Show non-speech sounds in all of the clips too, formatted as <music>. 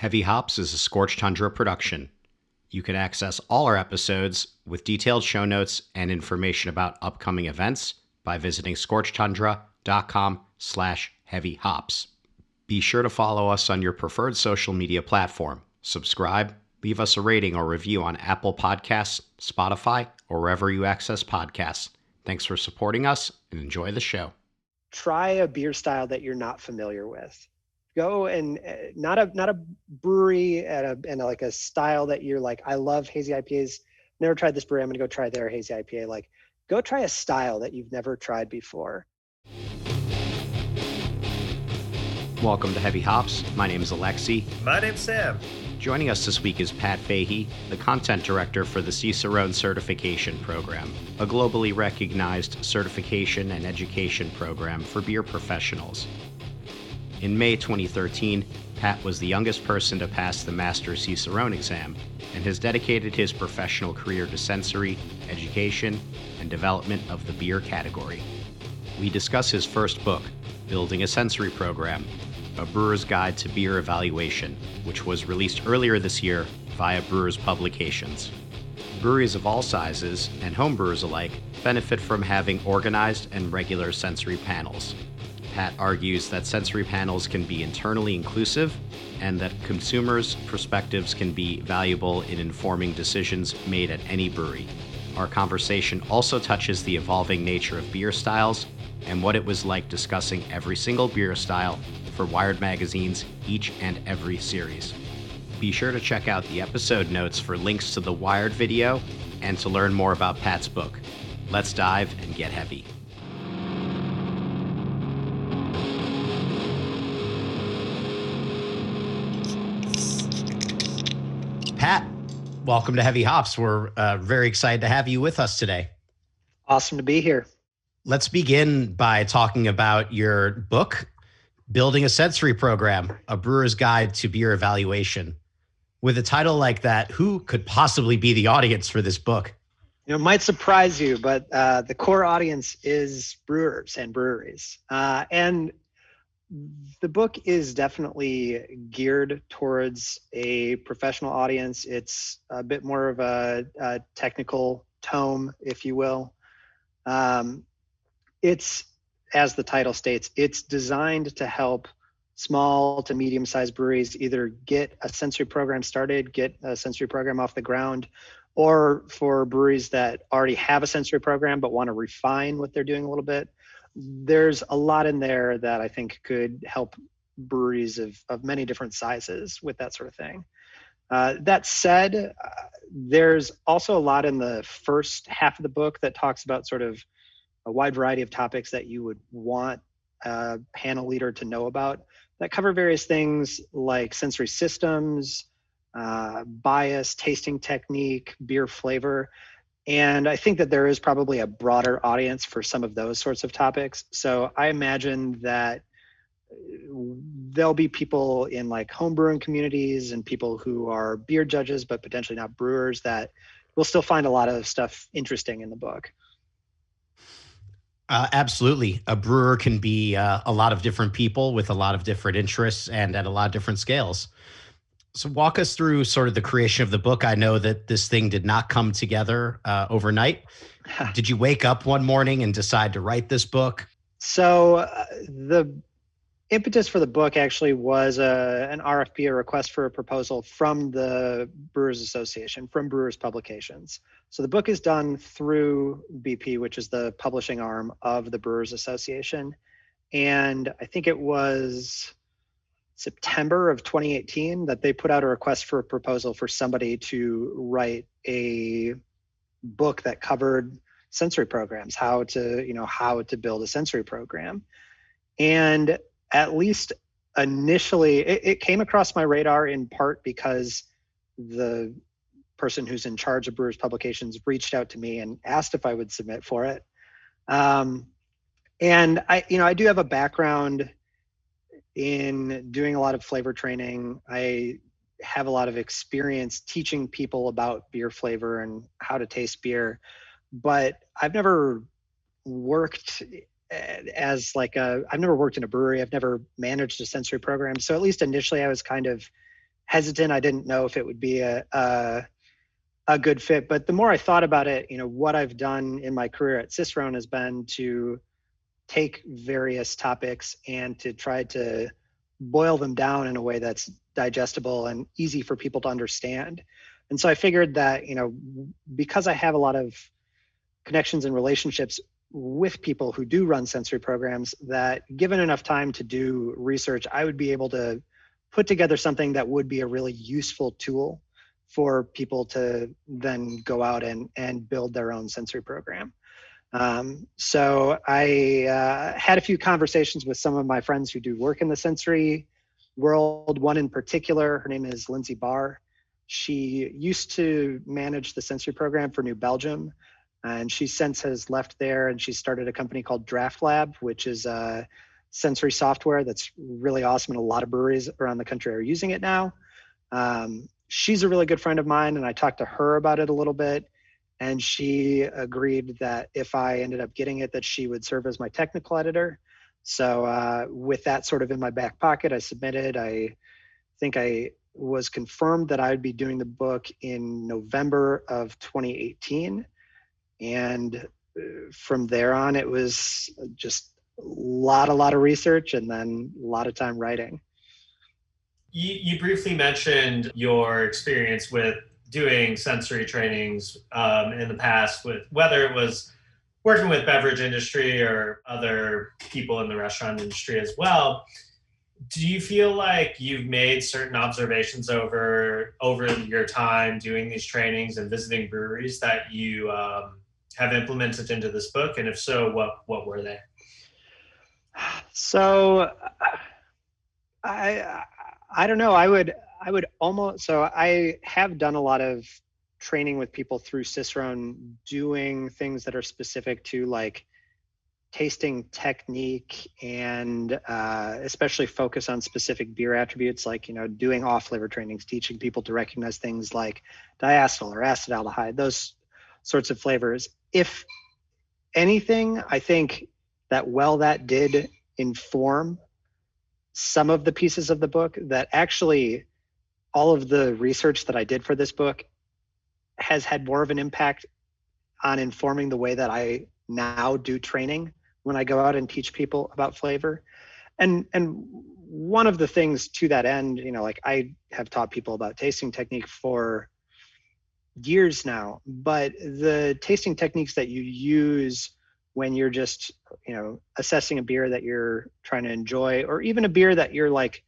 Heavy Hops is a Scorched Tundra production. You can access all our episodes with detailed show notes and information about upcoming events by visiting scorchtundra.com slash heavy hops. Be sure to follow us on your preferred social media platform. Subscribe, leave us a rating or review on Apple Podcasts, Spotify, or wherever you access podcasts. Thanks for supporting us and enjoy the show. Try a beer style that you're not familiar with. Go and uh, not a not a brewery at a and like a style that you're like I love hazy IPAs. Never tried this brewery. I'm gonna go try their hazy IPA. Like, go try a style that you've never tried before. Welcome to Heavy Hops. My name is Alexi. My name's Sam. Joining us this week is Pat Fahey, the content director for the Cicerone Certification Program, a globally recognized certification and education program for beer professionals. In May 2013, Pat was the youngest person to pass the Master Cicerone exam and has dedicated his professional career to sensory, education, and development of the beer category. We discuss his first book, Building a Sensory Program a Brewer's Guide to Beer Evaluation, which was released earlier this year via Brewers Publications. Breweries of all sizes, and homebrewers alike, benefit from having organized and regular sensory panels. Pat argues that sensory panels can be internally inclusive and that consumers' perspectives can be valuable in informing decisions made at any brewery. Our conversation also touches the evolving nature of beer styles and what it was like discussing every single beer style for Wired Magazine's each and every series. Be sure to check out the episode notes for links to the Wired video and to learn more about Pat's book. Let's dive and get heavy. Welcome to Heavy Hops. We're uh, very excited to have you with us today. Awesome to be here. Let's begin by talking about your book, Building a Sensory Program, a brewer's guide to beer evaluation. With a title like that, who could possibly be the audience for this book? You know, it might surprise you, but uh, the core audience is brewers and breweries. Uh, and the book is definitely geared towards a professional audience. It's a bit more of a, a technical tome, if you will. Um, it's as the title states, it's designed to help small to medium sized breweries either get a sensory program started, get a sensory program off the ground, or for breweries that already have a sensory program but want to refine what they're doing a little bit. There's a lot in there that I think could help breweries of, of many different sizes with that sort of thing. Uh, that said, uh, there's also a lot in the first half of the book that talks about sort of a wide variety of topics that you would want a panel leader to know about that cover various things like sensory systems, uh, bias, tasting technique, beer flavor. And I think that there is probably a broader audience for some of those sorts of topics. So I imagine that uh, there'll be people in like homebrewing communities and people who are beer judges, but potentially not brewers that will still find a lot of stuff interesting in the book. Uh, absolutely. A brewer can be uh, a lot of different people with a lot of different interests and at a lot of different scales. So, walk us through sort of the creation of the book. I know that this thing did not come together uh, overnight. <laughs> did you wake up one morning and decide to write this book? So, uh, the impetus for the book actually was a, uh, an RFP, a request for a proposal from the Brewers Association, from Brewers Publications. So the book is done through BP, which is the publishing arm of the Brewers Association. And I think it was September of 2018 that they put out a request for a proposal for somebody to write a book that covered sensory programs, how to, you know, how to build a sensory program. And at least initially it, it, came across my radar in part because the person who's in charge of brewers publications reached out to me and asked if i would submit for it um, and i you know i do have a background in doing a lot of flavor training i have a lot of experience teaching people about beer flavor and how to taste beer but i've never worked eh, as like a i've never worked in a brewery i've never managed a sensory program so at least initially i was kind of hesitant. I didn't know if it would be a, a a good fit. But the more I thought about it, you know, what I've done in my career at Cicerone has been to take various topics and to try to boil them down in a way that's digestible and easy for people to understand. And so I figured that, you know, because I have a lot of connections and relationships with people who do run sensory programs, that given enough time to do research, I would be able to put together something that would be a really useful tool for people to then go out and, and build their own sensory program. Um, so I uh, had a few conversations with some of my friends who do work in the sensory world. One in particular, her name is Lindsay Barr. She used to manage the sensory program for New Belgium, and she since has left there and she started a company called DraughtLab, which is a sensory software that's really awesome, and a lot of breweries around the country are using it now. Um, she's a really good friend of mine, and I talked to her about it a little bit. And she agreed that if I ended up getting it, that she would serve as my technical editor. So uh, with that sort of in my back pocket, I submitted. I think I was confirmed that I would be doing the book in November of 2018, and uh, from there on, it was just a lot, a lot of research, and then a lot of time writing. You, you briefly mentioned your experience with doing sensory trainings um, in the past with whether it was working with beverage industry or other people in the restaurant industry as well do you feel like you've made certain observations over over your time doing these trainings and visiting breweries that you um, have implemented into this book? And if so what what were they? So i i don't know. I would I would almost so I have done a lot of training with people through Cicerone doing things that are specific to like tasting technique and uh, especially focus on specific beer attributes like you know doing off flavor trainings teaching people to recognize things like diacetyl or acetaldehyde those sorts of flavors. If anything i think that well that did inform some of the pieces of the book that actually all of the research that I did for this book has had more of an impact on informing the way that I now do training when I go out and teach people about flavor. And and one of the things to that end, you know, like I have taught people about tasting technique for years now, but the tasting techniques that you use when you're just, you know, assessing a beer that you're trying to enjoy or even a beer that you're like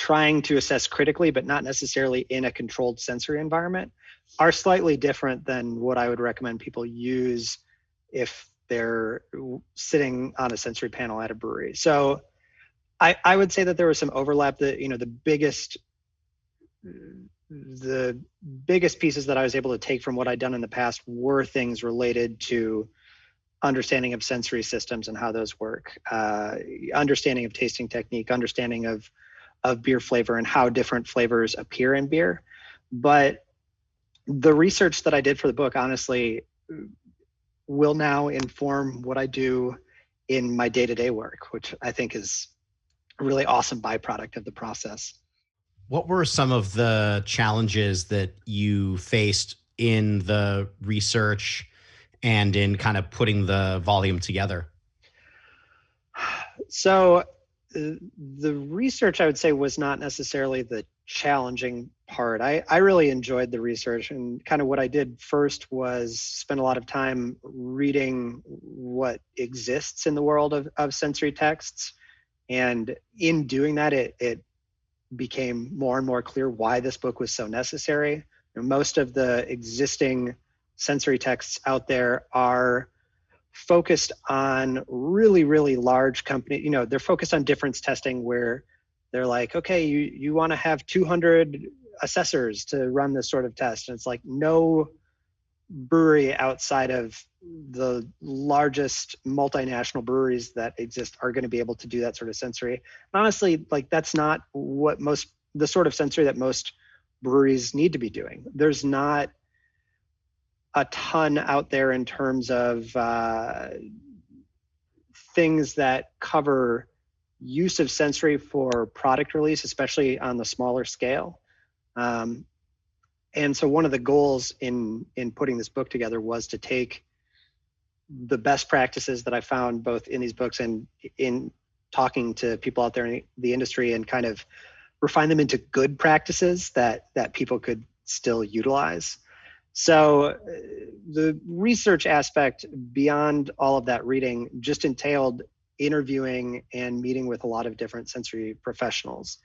trying to assess critically, but not necessarily in a controlled sensory environment, are slightly different than what I would recommend people use if they're sitting on a sensory panel at a brewery. So I, I would say that there was some overlap that, you know, the biggest the biggest pieces that I was able to take from what I'd done in the past were things related to understanding of sensory systems and how those work, uh, understanding of tasting technique, understanding of of beer flavor and how different flavors appear in beer. But the research that I did for the book, honestly, will now inform what I do in my day to day work, which I think is a really awesome byproduct of the process. What were some of the challenges that you faced in the research and in kind of putting the volume together? <sighs> So, the research I would say was not necessarily the challenging part. I, I really enjoyed the research and kind of what I did first was spend a lot of time reading what exists in the world of, of sensory texts. And in doing that, it, it became more and more clear why this book was so necessary. most of the existing sensory texts out there are focused on really really large company you know they're focused on difference testing where they're like okay you you want to have 200 assessors to run this sort of test. And it's like no brewery outside of the largest multinational breweries that exist are going to be able to do that sort of sensory. And honestly like that's not what most the sort of sensory that most breweries need to be doing. There's not a ton out there in terms of uh, things that cover use of sensory for product release, especially on the smaller scale. Um, and so one of the goals in in putting this book together was to take the best practices that I found both in these books and in talking to people out there in the industry and kind of refine them into good practices that that people could still utilize. So uh, the research aspect beyond all of that reading just entailed interviewing and meeting with a lot of different sensory professionals.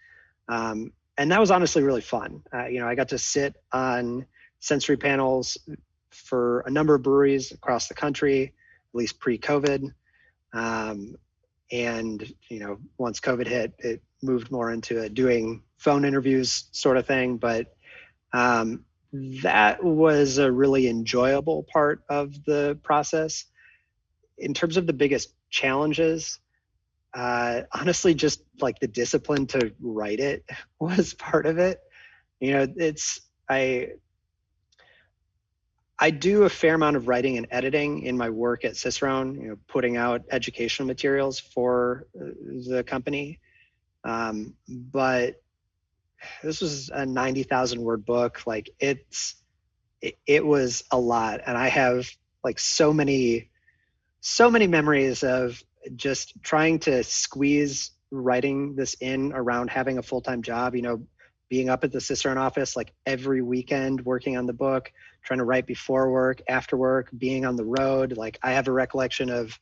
Um, and that was honestly really fun. Uh, you know, I got to sit on sensory panels for a number of breweries across the country, at least pre-COVID. Um, and you know, once COVID hit, it moved more into doing phone interviews sort of thing. But um, that was a really enjoyable part of the process. In terms of the biggest challenges, uh, honestly, just like the discipline to write it <laughs> was part of it. You know, it's I I do a fair amount of writing and editing in my work at Cicerone. You know, putting out educational materials for uh, the company. Um, but this was a ninety thousand word book. Like it's it, it was a lot, and I have like so many so many memories of just trying to squeeze writing this in around having a full-time job you know being up at the Cicerone office like every weekend working on the book trying to write before work after work being on the road. Like i have a recollection of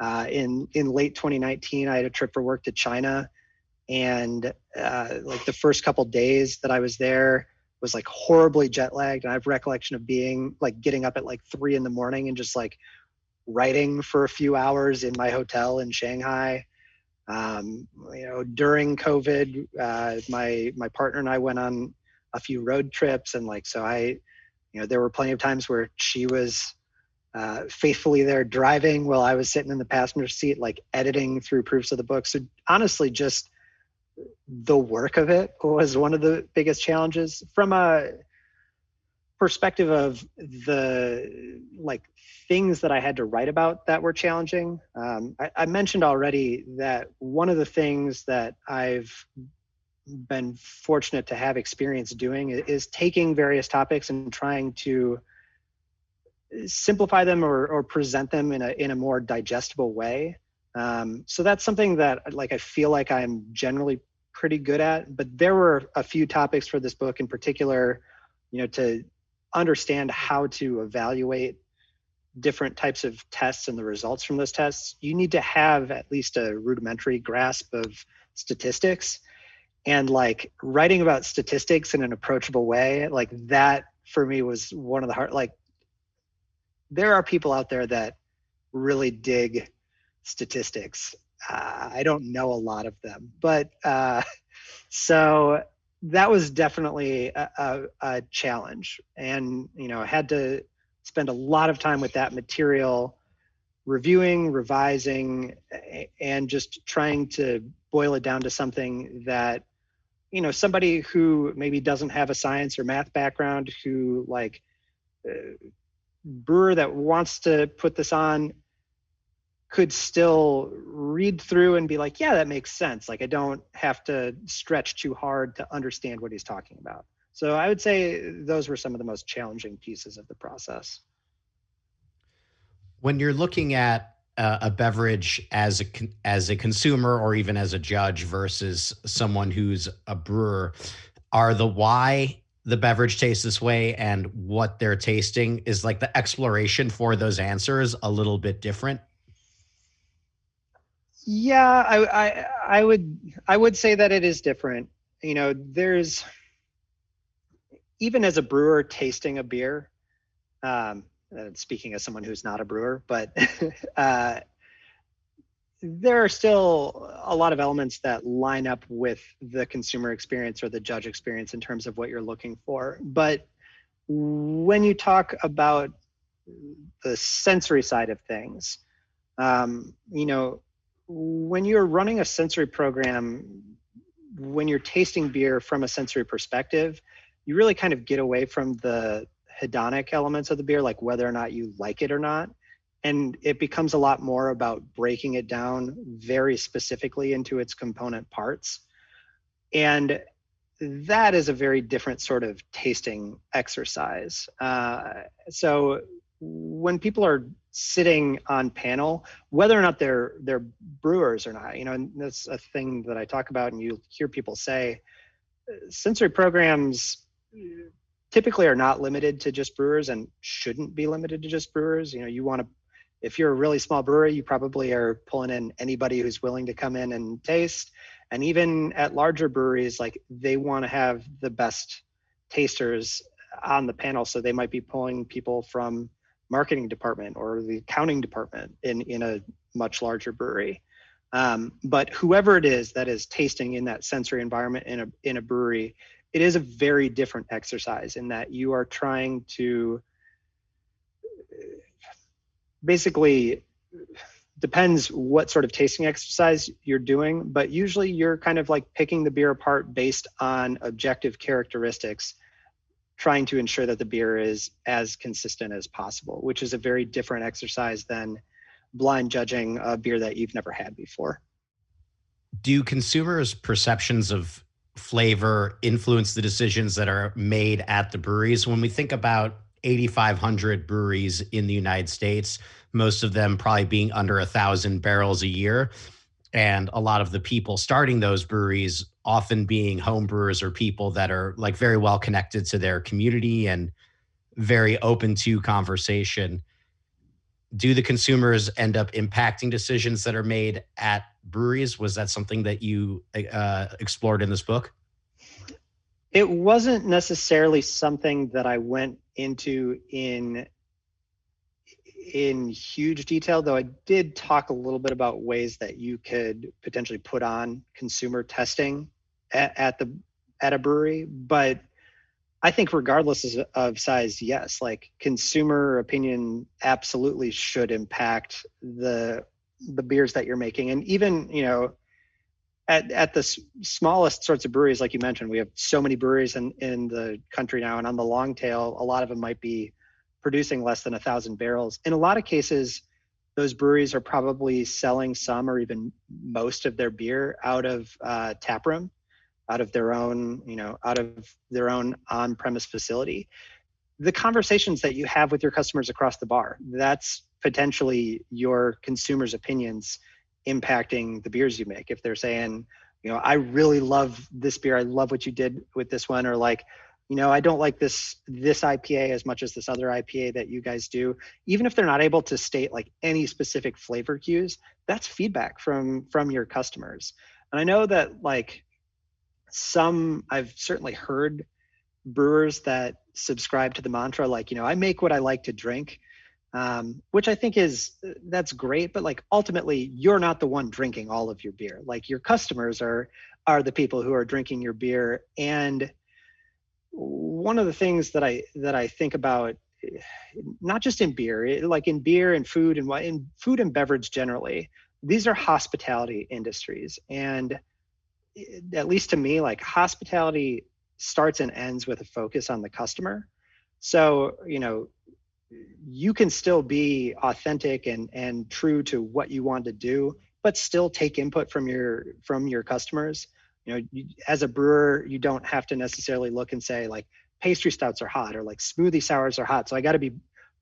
uh, in in late 2019 i had a trip for work to china and uh, like the first couple days that i was there was like horribly jet lagged and i have recollection of being like getting up at like three in the morning and just like writing for a few hours in my hotel in Shanghai. Um, you know, during COVID, uh, my my partner and I went on a few road trips, and like so, I, you know, there were plenty of times where she was uh, faithfully there driving while I was sitting in the passenger seat, like editing through proofs of the book. So honestly, just the work of it was one of the biggest challenges from a perspective of the like things that I had to write about that were challenging. Um, I, I, mentioned already that one of the things that I've been fortunate to have experience doing is taking various topics and trying to simplify them or, or present them in a in a more digestible way. Um, so that's something that like I feel like I'm generally pretty good at. But there were a few topics for this book in particular, you know, to understand how to evaluate different types of tests and the results from those tests, you need to have at least a rudimentary grasp of statistics. And like writing about statistics in an approachable way, like that for me was one of the hard, like, there are people out there that really dig statistics. Uh, I don't know a lot of them, but uh, <laughs> so that was definitely a, a, a, challenge and you know i had to spend a lot of time with that material reviewing revising and just trying to boil it down to something that you know somebody who maybe doesn't have a science or math background who like uh, brewer that wants to put this on could still read through and be like, yeah, that makes sense. Like I don't have to stretch too hard to understand what he's talking about. So I would say those were some of the most challenging pieces of the process. When you're looking at uh, a beverage as a as a consumer or even as a judge versus someone who's a brewer, are the why the beverage tastes this way and what they're tasting is like the exploration for those answers a little bit different? Yeah, I, I I would I would say that it is different. You know, there's even as a brewer tasting a beer. Um, speaking as someone who's not a brewer, but <laughs> uh, there are still a lot of elements that line up with the consumer experience or the judge experience in terms of what you're looking for. But when you talk about the sensory side of things, um, you know, when you're running a sensory program, when you're tasting beer from a sensory perspective, you really kind of get away from the hedonic elements of the beer, like whether or not you like it or not, and it becomes a lot more about breaking it down very specifically into its component parts. And that is a very different sort of tasting exercise. Uh, so when people are sitting on panel whether or not they're they're brewers or not you know and that's a thing that i talk about and you hear people say sensory programs typically are not limited to just brewers and shouldn't be limited to just brewers you know you want to if you're a really small brewery, you probably are pulling in anybody who's willing to come in and taste. And even at larger breweries, like they want to have the best tasters on the panel. So they might be pulling people from marketing department or the accounting department in, in a much larger brewery. Um, but whoever it is that is tasting in that sensory environment in a in a brewery, it is a very different exercise in that you are trying to basically depends what sort of tasting exercise you're doing, but usually you're kind of like picking the beer apart based on objective characteristics, trying to ensure that the beer is as consistent as possible, which is a very different exercise than blind judging a beer that you've never had before. Do consumers' perceptions of flavor influence the decisions that are made at the breweries? When we think about 8,500 breweries in the United States, most of them probably being under a thousand barrels a year. And a lot of the people starting those breweries often being home brewers or people that are like very well connected to their community and very open to conversation. Do the consumers end up impacting decisions that are made at breweries? Was that something that you uh, explored in this book? It wasn't necessarily something that I went into in in huge detail, though I did talk a little bit about ways that you could potentially put on consumer testing at, at the at a brewery. But I think regardless of size, yes, like consumer opinion absolutely should impact the the beers that you're making, and even you know at, at the smallest sorts of breweries, like you mentioned, we have so many breweries in, in the country now, and on the long tail, a lot of them might be producing less than a thousand barrels. In a lot of cases, those breweries are probably selling some or even most of their beer out of uh, tap room, out of their own, you know, out of their own on-premise facility. The conversations that you have with your customers across the bar, that's potentially your consumers' opinions impacting the beers you make. If they're saying, you know, I really love this beer, I love what you did with this one, or like, you know, I don't like this this IPA as much as this other IPA that you guys do. Even if they're not able to state like any specific flavor cues, that's feedback from from your customers. And I know that like some I've certainly heard brewers that subscribe to the mantra like, you know, I make what I like to drink um, which I think is that's great. But like ultimately, you're not the one drinking all of your beer. Like your customers are are the people who are drinking your beer. And one of the things that I that I think about, not just in beer, like in beer and food and in food and beverage generally, these are hospitality industries, and at least to me, like hospitality starts and ends with a focus on the customer. So you know you can still be authentic and and true to what you want to do but still take input from your from your customers you know you, as a brewer you don't have to necessarily look and say like pastry stouts are hot or like smoothie sours are hot. So i got to be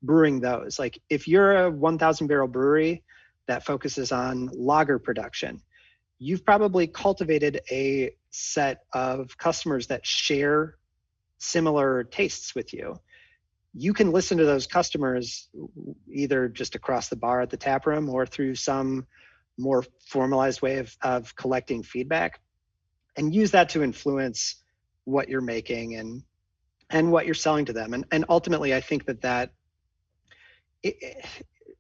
brewing those. Like if you're a 1000 barrel brewery that focuses on lager production you've probably cultivated a set of customers that share similar tastes with you. You can listen to those customers either just across the bar at the tap room or through some more formalized way of, of collecting feedback and use that to influence what you're making and and what you're selling to them. And and ultimately i think that that it,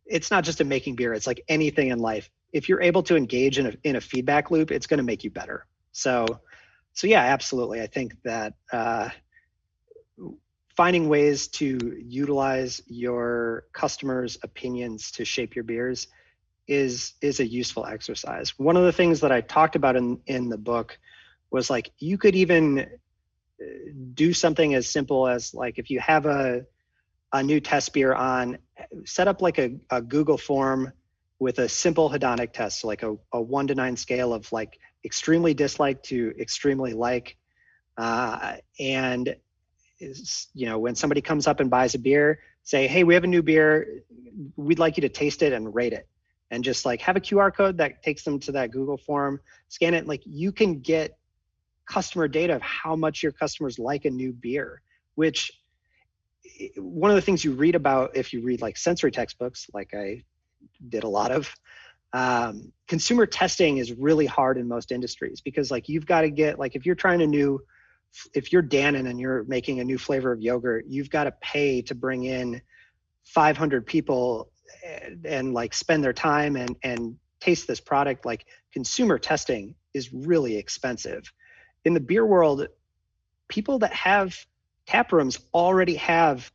it's not just in making beer it's like anything in life. If you're able to engage in a, in a feedback loop it's going to make you better. So so yeah absolutely. I think that uh, finding ways to utilize your customers' opinions to shape your beers is is a useful exercise. One of the things that I talked about in in the book was like you could even uh, do something as simple as like if you have a a new test beer on set up like a, a Google form with a simple hedonic test, so like a, a one to nine scale of like extremely dislike to extremely like. Uh, and you know, when somebody comes up and buys a beer, say, hey, we have a new beer. We'd like you to taste it and rate it. And just like have a QR code that takes them to that Google form, scan it. Like you can get customer data of how much your customers like a new beer, which one of the things you read about if you read like sensory textbooks, like I did a lot of, um, consumer testing is really hard in most industries because like you've got to get like if you're trying a new if you're Dannon and you're making a new flavor of yogurt, you've got to pay to bring in 500 people and, and, like spend their time and and taste this product. Like consumer testing is really expensive. In the beer world, people that have tap rooms already have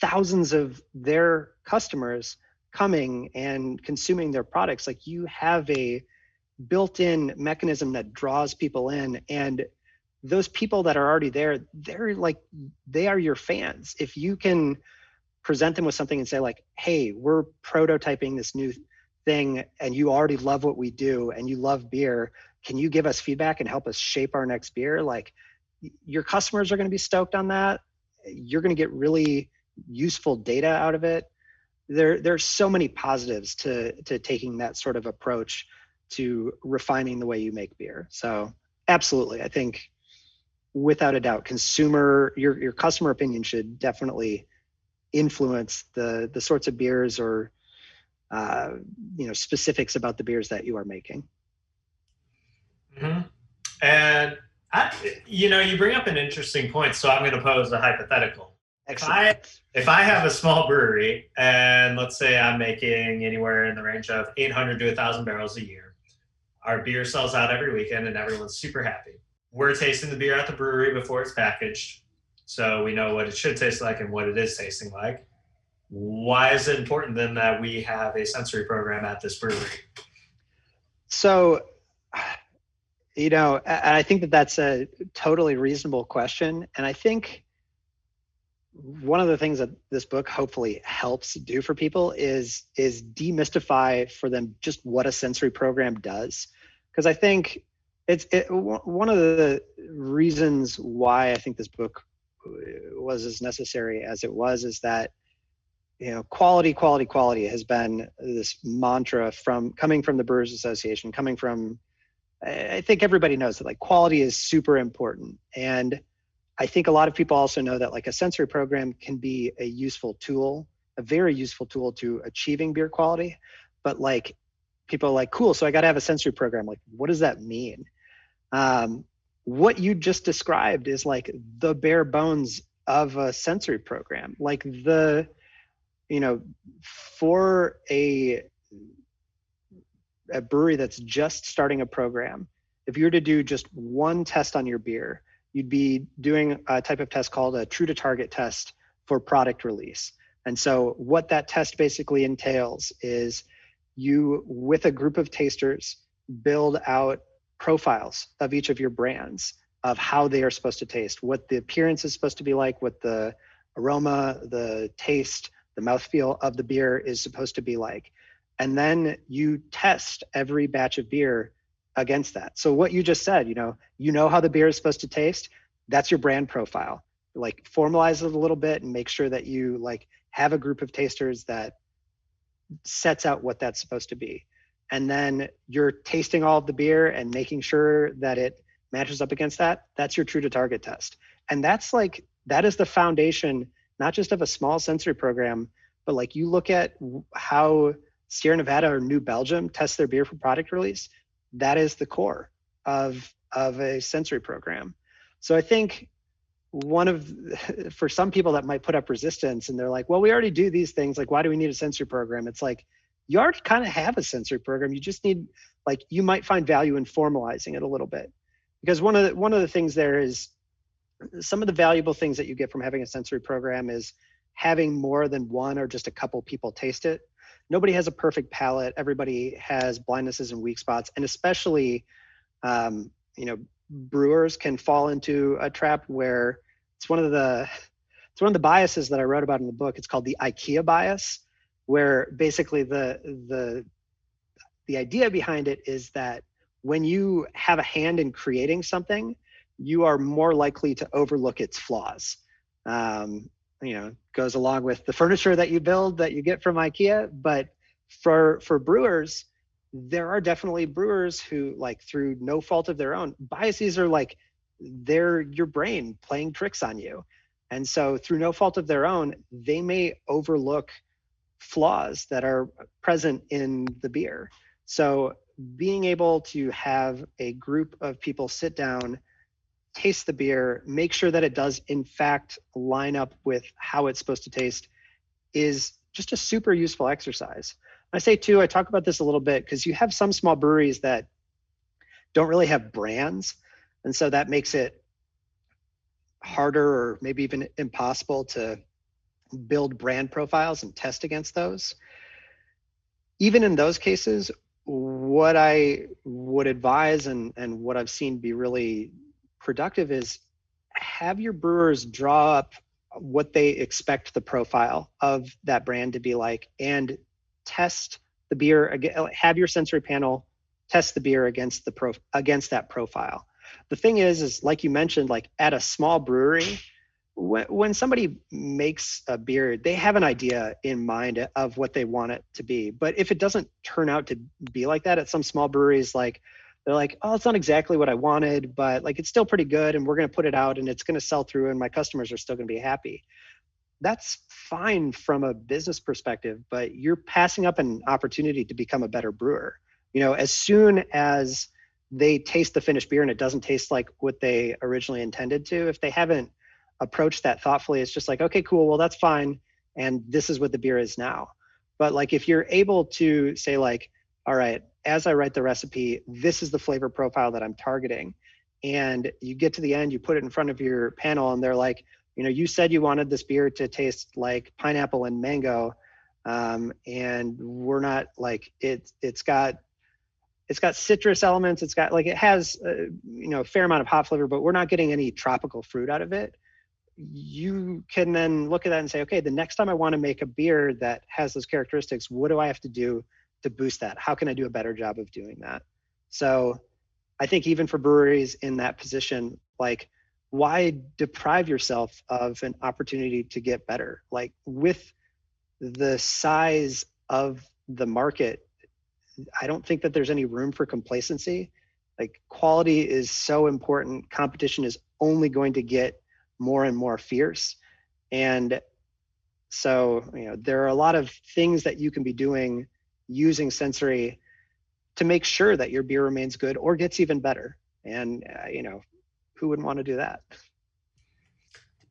thousands of their customers coming and consuming their products. Like you have a built-in mechanism that draws people in and those people that are already there they're like they are your fans. If you can present them with something and say like hey we're prototyping this new thing and you already love what we do and you love beer can you give us feedback and help us shape our next beer? Like your customers are going to be stoked on that. You're going to get really useful data out of it. There there's so many positives to to taking that sort of approach to refining the way you make beer. So absolutely i think without a doubt consumer your your customer opinion should definitely influence the the sorts of beers or uh, you know specifics about the beers that you are making mm-hmm. and I, you know, you bring up an interesting point. So I'm going to pose a hypothetical. Excellent. If I if I have a small brewery and let's say I'm making anywhere in the range of 800 to 1,000 barrels a year, our beer sells out every weekend and everyone's super happy. We're tasting the beer at the brewery before it's packaged, so we know what it should taste like and what it is tasting like. Why is it important then that we have a sensory program at this brewery? So you know i think that that's a totally reasonable question and i think one of the things that this book hopefully helps do for people is is demystify for them just what a sensory program does. Because i think it's it, one of the reasons why i think this book uh, was as necessary as it was is that you know quality quality quality has been this mantra from coming from the brewers association coming from I think everybody knows that like quality is super important. And I think a lot of people also know that like a sensory program can be a useful tool, a very useful tool to achieving beer quality. But like people are like, cool, so I got to have a sensory program. Like, what does that mean? Um, what you just described is like the bare bones of a sensory program. Like the, you know, for a a brewery that's just starting a program, if you were to do just one test on your beer, you'd be doing a type of test called a true to target test for product release. And so, what that test basically entails is you, with a group of tasters, build out profiles of each of your brands of how they are supposed to taste, what the appearance is supposed to be like, what the aroma, the taste, the mouthfeel of the beer is supposed to be like and then you test every batch of beer against that. So what you just said you know you know how the beer is supposed to taste? That's your brand profile. Like formalize it a little bit and make sure that you like have a group of tasters that sets out what that's supposed to be. And then you're tasting all of the beer and making sure that it matches up against that. That's your true to target test. And that's like that is the foundation not just of a small sensory program but like you look at how Sierra Nevada or New Belgium test their beer for product release, that is the core of of a sensory program. So I think one of <laughs> for some people that might put up resistance and they're like, well, we already do these things. Like, why do we need a sensory program? It's like you already kind of have a sensory program. You just need like you might find value in formalizing it a little bit. Because one of the one of the things there is some of the valuable things that you get from having a sensory program is having more than one or just a couple people taste it nobody has a perfect palate. Everybody has blindnesses and weak spots, and especially, um, you know, brewers can fall into a trap where it's one of the it's one of the biases that I wrote about in the book. It's called the IKEA bias, where basically the the the idea behind it is that when you have a hand in creating something, you are more likely to overlook its flaws. Um, you know, goes along with the furniture that you build that you get from IKEA. But for for brewers, there are definitely brewers who, like, through no fault of their own, biases are like they're your brain playing tricks on you. And so, through no fault of their own, they may overlook flaws that are present in the beer. So, being able to have a group of people sit down, taste the beer, make sure that it does, in fact, line up with how it's supposed to taste is just a super useful exercise. I say too, I talk about this a little bit because you have some small breweries that don't really have brands. And so that makes it harder or maybe even impossible to build brand profiles and test against those. Even in those cases, what I would advise and, and what I've seen be really productive is have your brewers draw up what they expect the profile of that brand to be like and test the beer have your sensory panel test the beer against the pro against that profile. The thing is is like you mentioned like at a small brewery when, when somebody makes a beer they have an idea in mind of what they want it to be. But if it doesn't turn out to be like that at some small breweries like they're like oh it's not exactly what i wanted but like it's still pretty good and we're going to put it out and it's going to sell through and my customers are still going to be happy. That's fine from a business perspective but you're passing up an opportunity to become a better brewer. You know as soon as they taste the finished beer and it doesn't taste like what they originally intended to if they haven't approach that thoughtfully it's just like okay cool well that's fine and this is what the beer is now. But like if you're able to say like all right as i write the recipe this is the flavor profile that i'm targeting. And you get to the end you put it in front of your panel and they're like you know you said you wanted this beer to taste like pineapple and mango um, and we're not like it it's got it's got citrus elements it's got like it has uh, you know a fair amount of hop flavor but we're not getting any tropical fruit out of it. You can then look at that and say, okay, the next time I want to make a beer that has those characteristics, what do I have to do to boost that? How can I do a better job of doing that? So I think even for breweries in that position, like why deprive yourself of an opportunity to get better? Like with the size of the market, I don't think that there's any room for complacency. Like quality is so important. Competition is only going to get more and more fierce. And so, you know, there are a lot of things that you can be doing using sensory to make sure that your beer remains good or gets even better. And, uh, you know, who wouldn't want to do that?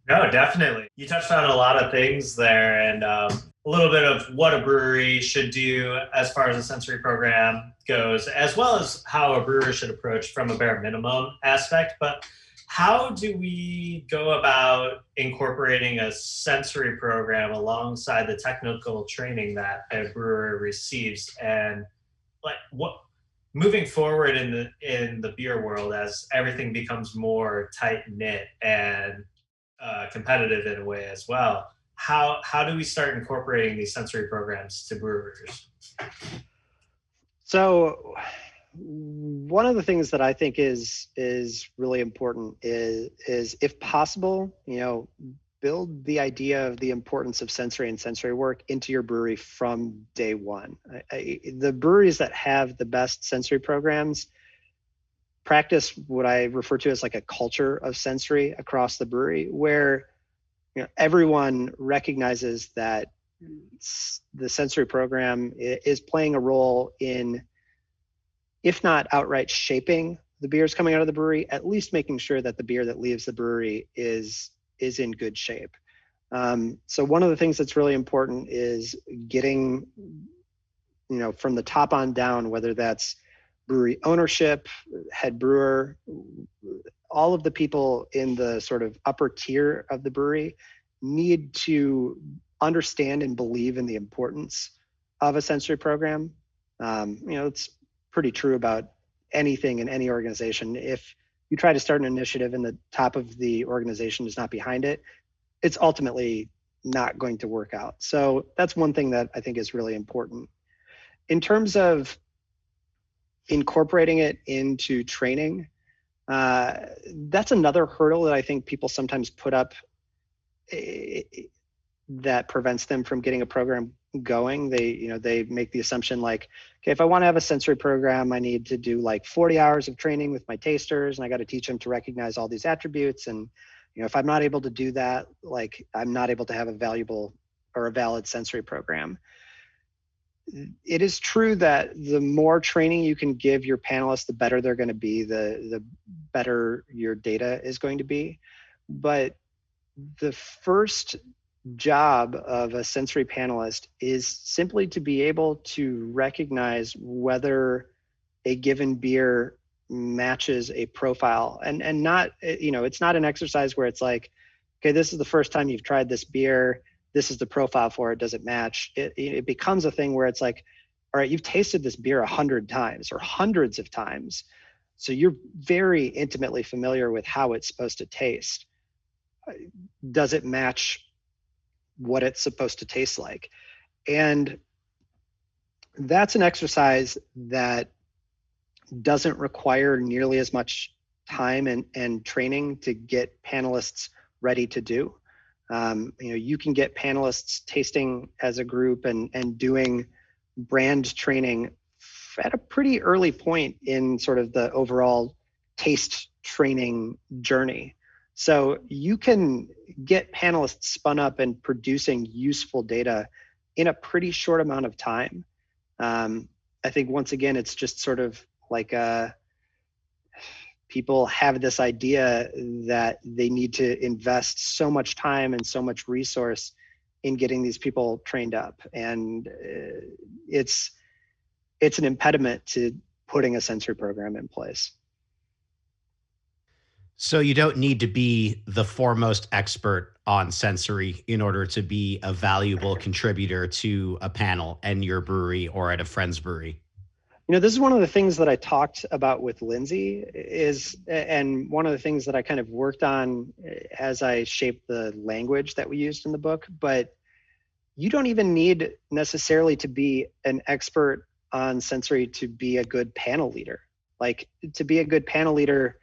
No, definitely. You touched on a lot of things there and um, a little bit of what a brewery should do as far as the sensory program goes, as well as how a brewer should approach from a bare minimum aspect. But how do we go about incorporating a sensory program alongside the technical training that a brewer receives? And like what moving forward in the in the beer world as everything becomes more tight knit and uh, competitive in a way as well how how do we start incorporating these sensory programs to brewers? So one of the things that I think is is really important is is if possible, you know, build the idea of the importance of sensory and sensory work into your brewery from day one. I, I, the breweries that have the best sensory programs practice what I refer to as like a culture of sensory across the brewery, where you know everyone recognizes that the sensory program is playing a role in if not outright shaping the beers coming out of the brewery, at least making sure that the beer that leaves the brewery is is in good shape. Um, so one of the things that's really important is getting, you know, from the top on down, whether that's brewery ownership, head brewer, all of the people in the sort of upper tier of the brewery need to understand and believe in the importance of a sensory program. Um, you know, it's pretty true about anything in any organization. If you try to start an initiative and the top of the organization is not behind it, it's ultimately not going to work out. So that's one thing that I think is really important. In terms of incorporating it into training, uh, that's another hurdle that I think people sometimes put up eh, that prevents them from getting a program going. They, you know, they make the assumption like, okay, if I want to have a sensory program, I need to do like 40 hours of training with my tasters, and I got to teach them to recognize all these attributes. And you know, if I'm not able to do that, like I'm not able to have a valuable or a valid sensory program it is true that the more training you can give your panelists, the better they're going to be, the the better your data is going to be. But the first job of a sensory panelist is simply to be able to recognize whether a given beer matches a profile. And and not you know it's not an exercise where it's like okay this is the first time you've tried this beer. This is the profile for it. Does it match? It, it becomes a thing where it's like all right you've tasted this beer a hundred times or hundreds of times. So you're very intimately familiar with how it's supposed to taste. Does it match what it's supposed to taste like. And that's an exercise that doesn't require nearly as much time and, and training to get panelists ready to do. Um, you know you can get panelists tasting as a group and and doing brand training at a pretty early point in sort of the overall taste training journey so you can get panelists spun up and producing useful data in a pretty short amount of time. Um, i think once again it's just sort of like a people have this idea that they need to invest so much time and so much resource in getting these people trained up. And uh, it's it's an impediment to putting a sensory program in place so you don't need to be the foremost expert on sensory in order to be a valuable contributor to a panel and your brewery or at a friend's brewery. You know this is one of the things that i talked about with lindsay is and one of the things that i kind of worked on as i shaped the language that we used in the book but you don't even need necessarily to be an expert on sensory to be a good panel leader. Like to be a good panel leader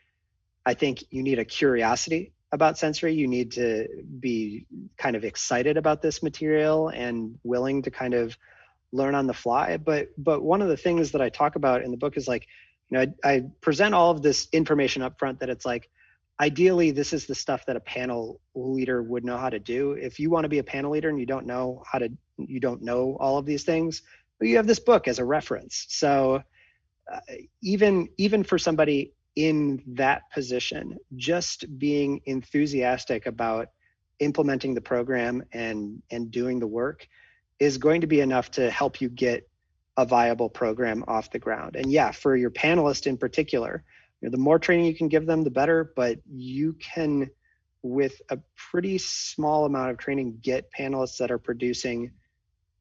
i think you need a curiosity about sensory. You need to be kind of excited about this material and willing to kind of learn on the fly. But but one of the things that i talk about in the book is like you know I, I, present all of this information up front that it's like ideally this is the stuff that a panel leader would know how to do. If you want to be a panel leader and you don't know how to you don't know all of these things you have this book as a reference. So uh, even even for somebody in that position just being enthusiastic about implementing the program and and doing the work is going to be enough to help you get a viable program off the ground. And yeah, for your panelists in particular, you know, the more training you can give them, the better. But you can, with a pretty small amount of training, get panelists that are producing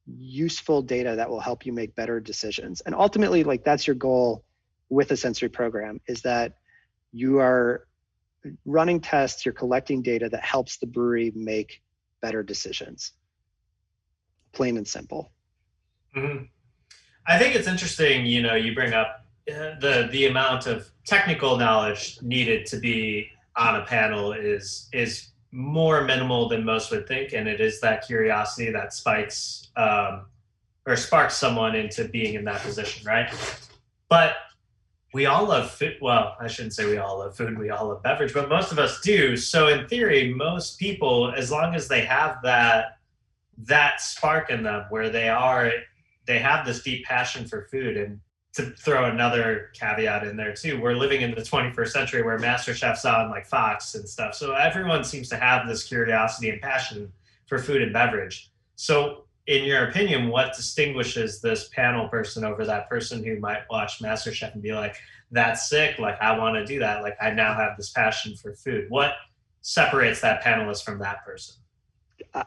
useful data that will help you make better decisions. And ultimately, like that's your goal with a sensory program is that you are running tests, you're collecting data that helps the brewery make better decisions plain and simple. Mm-hmm. I think it's interesting. You know, you bring up uh, the the amount of technical knowledge needed to be on a panel is is more minimal than most would think, and it is that curiosity that spikes um, or sparks someone into being in that position, right? But we all love food. Well, I shouldn't say we all love food. We all love beverage, but most of us do. So, in theory, most people, as long as they have that that spark in them where they are they have this deep passion for food and to throw another caveat in there too we're living in the 21st century where master chefs on like fox and stuff so everyone seems to have this curiosity and passion for food and beverage so in your opinion what distinguishes this panel person over that person who might watch master chef and be like that's sick like i want to do that like i now have this passion for food what separates that panelist from that person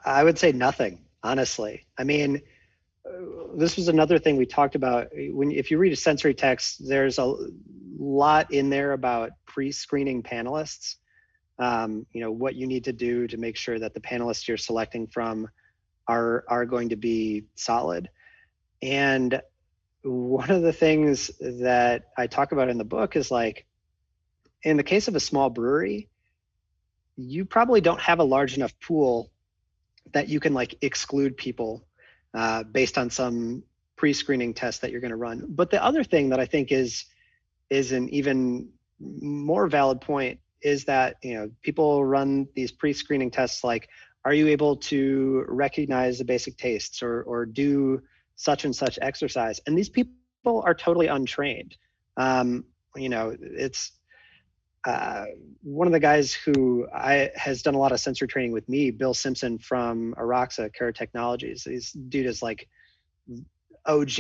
I would say nothing, honestly. I mean, this was another thing we talked about. When if you read a sensory text, there's a lot in there about pre-screening panelists. um, you know what you need to do to make sure that the panelists you're selecting from are are going to be solid. And one of the things that i talk about in the book is like in the case of a small brewery you probably don't have a large enough pool that you can like exclude people uh, based on some pre-screening test that you're going to run. But the other thing that i think is is an even more valid point is that you know people run these pre-screening tests like are you able to recognize the basic tastes or or do such and such exercise and these people are totally untrained um, you know it's uh, one of the guys who I has done a lot of sensory training with me, Bill Simpson from Araxa Cara Technologies. This dude is like OG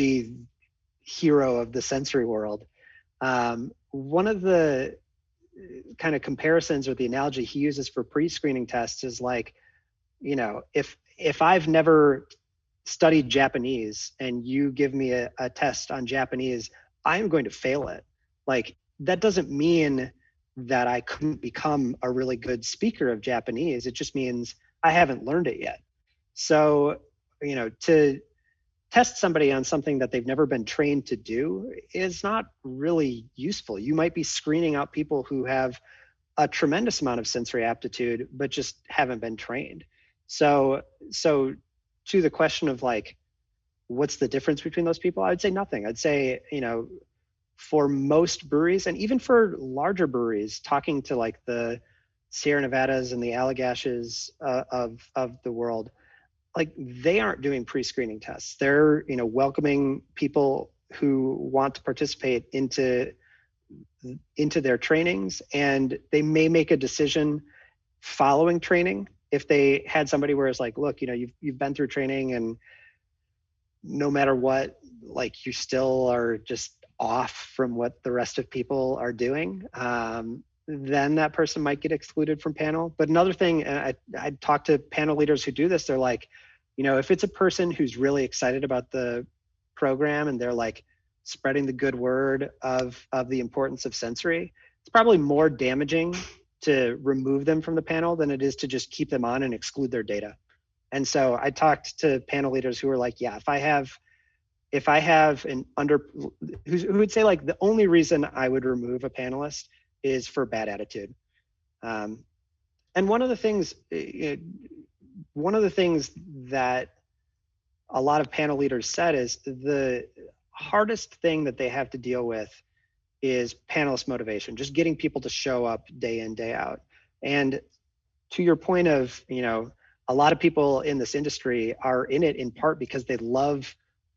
hero of the sensory world. Um, one of the kind of comparisons or the analogy he uses for pre-screening tests is like you know if if i've never studied japanese and you give me a, a test on japanese i'm going to fail it like that doesn't mean that i couldn't become a really good speaker of japanese it just means i haven't learned it yet so you know to test somebody on something that they've never been trained to do is not really useful. You might be screening out people who have a tremendous amount of sensory aptitude but just haven't been trained. So so to the question of like what's the difference between those people? I'd say nothing. I'd say, you know, for most breweries and even for larger breweries talking to like the Sierra Nevadas and the Allagashes uh, of of the world, like they aren't doing pre-screening tests they're you know welcoming people who want to participate into into their trainings and they may make a decision following training if they had somebody where it's like look you know you've, you've been through training and no matter what like you still are just off from what the rest of people are doing um, then that person might get excluded from panel. But another thing, I, I talk to panel leaders who do this, they're like, you know, if it's a person who's really excited about the program and they're like spreading the good word of of the importance of sensory, it's probably more damaging to remove them from the panel than it is to just keep them on and exclude their data. And so I talked to panel leaders who were like, yeah, if I have if I have an under who would say like the only reason I would remove a panelist is for bad attitude. Um, and one of the things, it, one of the things that a lot of panel leaders said is the hardest thing that they have to deal with is panelist motivation, just getting people to show up day in, day out. And to your point of, you know, a lot of people in this industry are in it in part because they love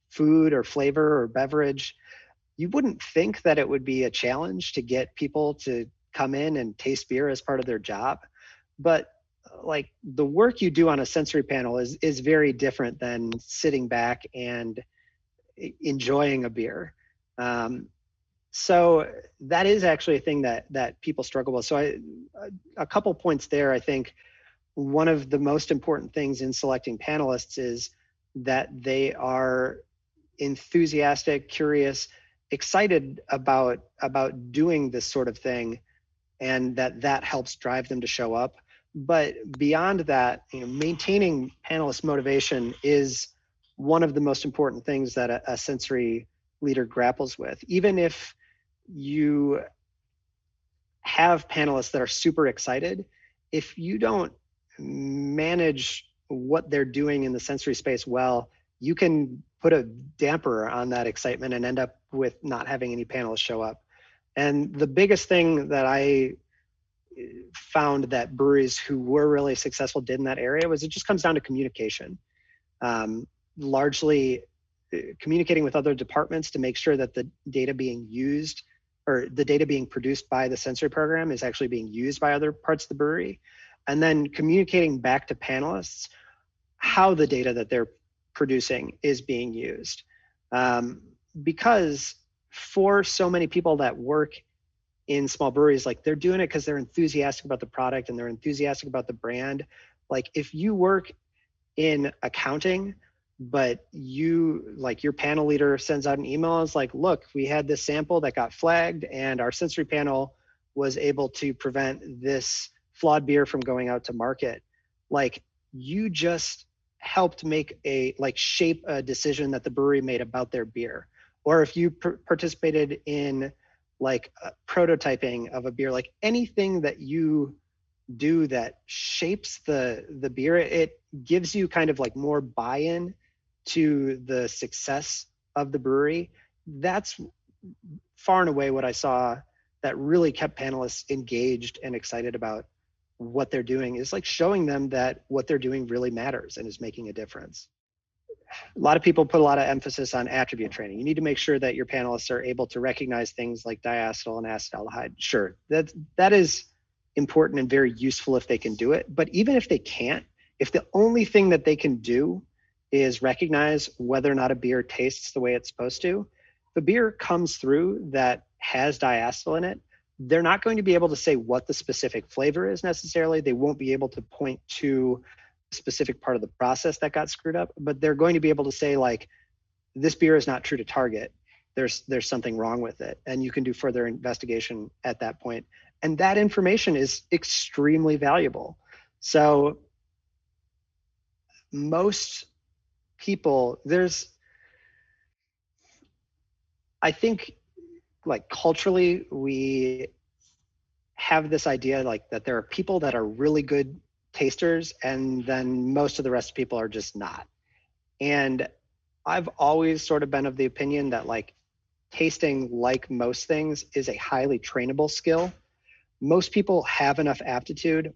food or flavor or beverage you wouldn't think that it would be a challenge to get people to come in and taste beer as part of their job but like the work you do on a sensory panel is is very different than sitting back and enjoying a beer um, so that is actually a thing that that people struggle with. So i a couple points there i think. One of the most important things in selecting panelists is that they are enthusiastic curious excited about about doing this sort of thing and that that helps drive them to show up. But beyond that you know maintaining panelist motivation is one of the most important things that a, a sensory leader grapples with. Even if you have panelists that are super excited if you don't manage what they're doing in the sensory space well you can put a damper on that excitement and end up with not having any panelists show up. And the biggest thing that I found that breweries who were really successful did in that area was it just comes down to communication. Um, largely uh, communicating with other departments to make sure that the data being used or the data being produced by the sensory program is actually being used by other parts of the brewery. And then communicating back to panelists how the data that they're producing is being used. Um, because for so many people that work in small breweries, like they're doing it because they're enthusiastic about the product and they're enthusiastic about the brand. Like if you work in accounting, but you like your panel leader sends out an email and it's like, look, we had this sample that got flagged and our sensory panel was able to prevent this flawed beer from going out to market. Like you just helped make a like shape a decision that the brewery made about their beer. Or if you pr- participated in like prototyping of a beer like anything that you do that shapes the the beer it gives you kind of like more buy-in to the success of the brewery that's far and away what i saw that really kept panelists engaged and excited about what they're doing is like showing them that what they're doing really matters and is making a difference. A lot of people put a lot of emphasis on attribute training. You need to make sure that your panelists are able to recognize things like diacetyl and acetaldehyde. Sure, that that is important and very useful if they can do it. But even if they can't, if the only thing that they can do is recognize whether or not a beer tastes the way it's supposed to, the beer comes through that has diacetyl in it, they're not going to be able to say what the specific flavor is necessarily. They won't be able to point to a specific part of the process that got screwed up, but they're going to be able to say like, this beer is not true to target. There's there's something wrong with it, and you can do further investigation at that point. And that information is extremely valuable. So most people, there's I think like culturally we have this idea like that there are people that are really good tasters and then most of the rest of people are just not. And i've always sort of been of the opinion that like tasting like most things is a highly trainable skill. Most people have enough aptitude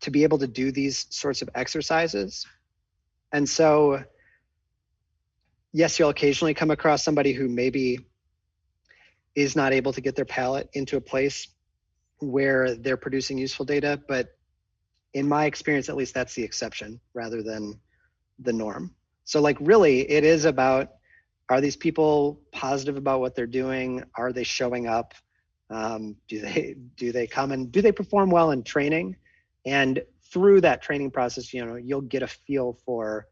to be able to do these sorts of exercises. And so yes you'll occasionally come across somebody who maybe is not able to get their palate into a place where they're producing useful data. But in my experience, at least that's the exception rather than the norm. So, like, really, it is about are these people positive about what they're doing? Are they showing up? Um, do they do they come and do they perform well in training? And through that training process, you know, you'll get a feel for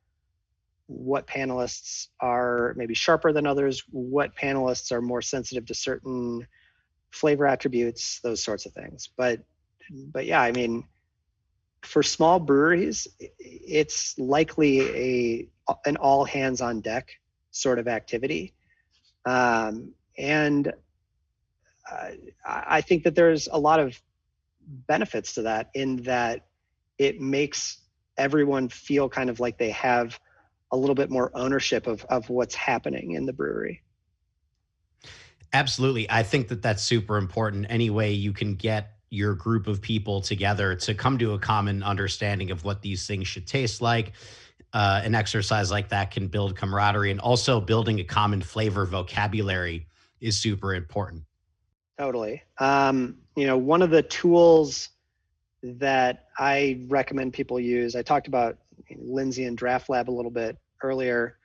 what panelists are maybe sharper than others, what panelists are more sensitive to certain flavor attributes, those sorts of things. But but yeah, I mean, for small breweries, it's likely a an all hands on deck sort of activity, um, and uh, I think that there's a lot of benefits to that in that it makes everyone feel kind of like they have a little bit more ownership of of what's happening in the brewery. Absolutely. I think that that's super important. Any way you can get your group of people together to come to a common understanding of what these things should taste like. Uh, an exercise like that can build camaraderie and also building a common flavor vocabulary is super important. Totally. Um, you know, one of the tools that I recommend people use, I talked about Lindsay and DraughtLab a little bit earlier.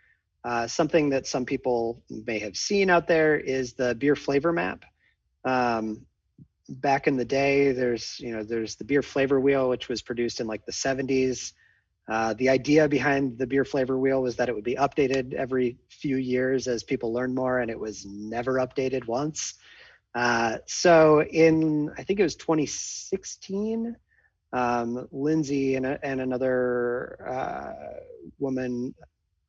Uh, something that some people may have seen out there is the beer flavor map. Um, back in the day, there's you know there's the beer flavor wheel, which was produced in like the 70s. Uh, the idea behind the beer flavor wheel was that it would be updated every few years as people learn more, and it was never updated once. Uh, so in I think it was 2016, um, Lindsay and, and another uh, woman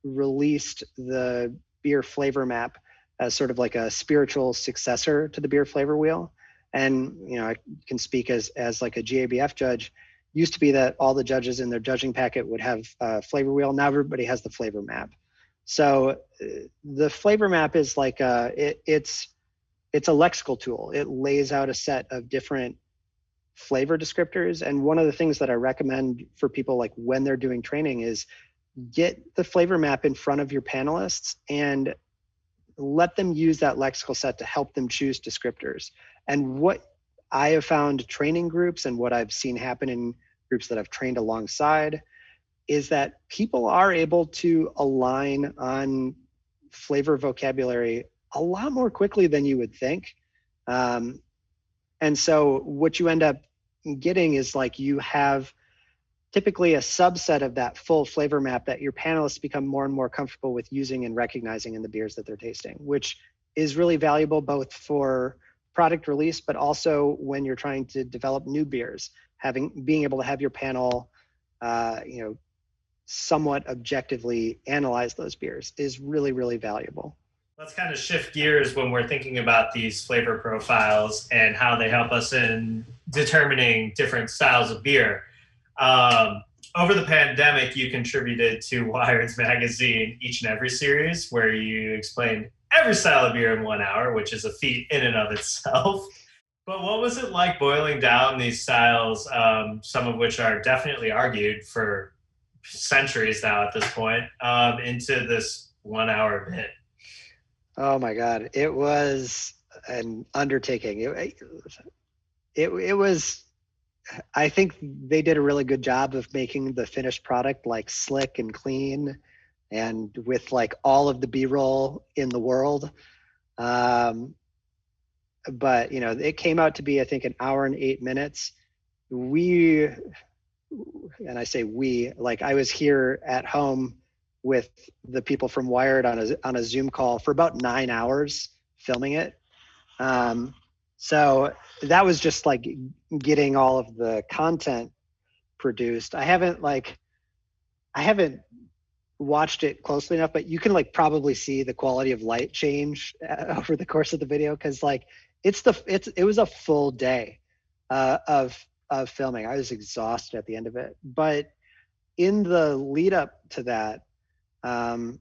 released the beer flavor map as sort of like a spiritual successor to the beer flavor wheel. And you know, I can speak as as like a GABF judge. Used to be that all the judges in their judging packet would have a flavor wheel. Now everybody has the flavor map. So uh, the flavor map is like a, it, it's it's a lexical tool. It lays out a set of different flavor descriptors. And one of the things that I recommend for people like when they're doing training is get the flavor map in front of your panelists and let them use that lexical set to help them choose descriptors. And what I have found training groups and what I've seen happen in groups that I've trained alongside is that people are able to align on flavor vocabulary a lot more quickly than you would think. Um, and so what you end up getting is like you have typically a subset of that full flavor map that your panelists become more and more comfortable with using and recognizing in the beers that they're tasting, which is really valuable both for product release, but also when you're trying to develop new beers. having being able to have your panel, uh, you know, somewhat objectively analyze those beers is really really valuable. Let's kind of shift gears when we're thinking about these flavor profiles and how they help us in determining different styles of beer. Um, over the pandemic, you contributed to Wired's magazine each and every series, where you explained every style of beer in one hour, which is a feat in and of itself. But what was it like boiling down these styles, um, some of which are definitely argued for centuries now at this point, um, into this one hour bit? Oh my God. It was an undertaking. It, it, it was I think they did a really good job of making the finished product like slick and clean and with like all of the b-roll in the world. Um, but you know it came out to be i think an hour and eight minutes. We and i say we like i was here at home with the people from wired on a on a zoom call for about nine hours filming it. Um, so that was just like getting all of the content produced. I haven't like i haven't watched it closely enough but you can like probably see the quality of light change uh, <laughs> over the course of the video because like it's the it's it was a full day uh, of of filming. I was exhausted at the end of it. But in the lead up to that um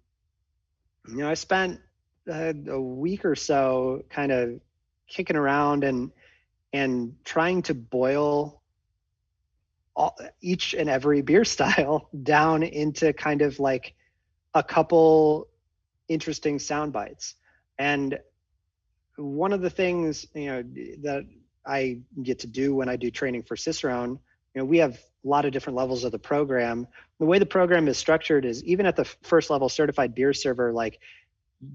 you know i spent uh, a week or so kind of kicking around and and trying to boil all, each and every beer <laughs> style down into kind of like a couple interesting sound bites. And one of the things you know that i get to do when i do training for cicerone you know we have a lot of different levels of the program. The way the program is structured is even at the first level certified beer server like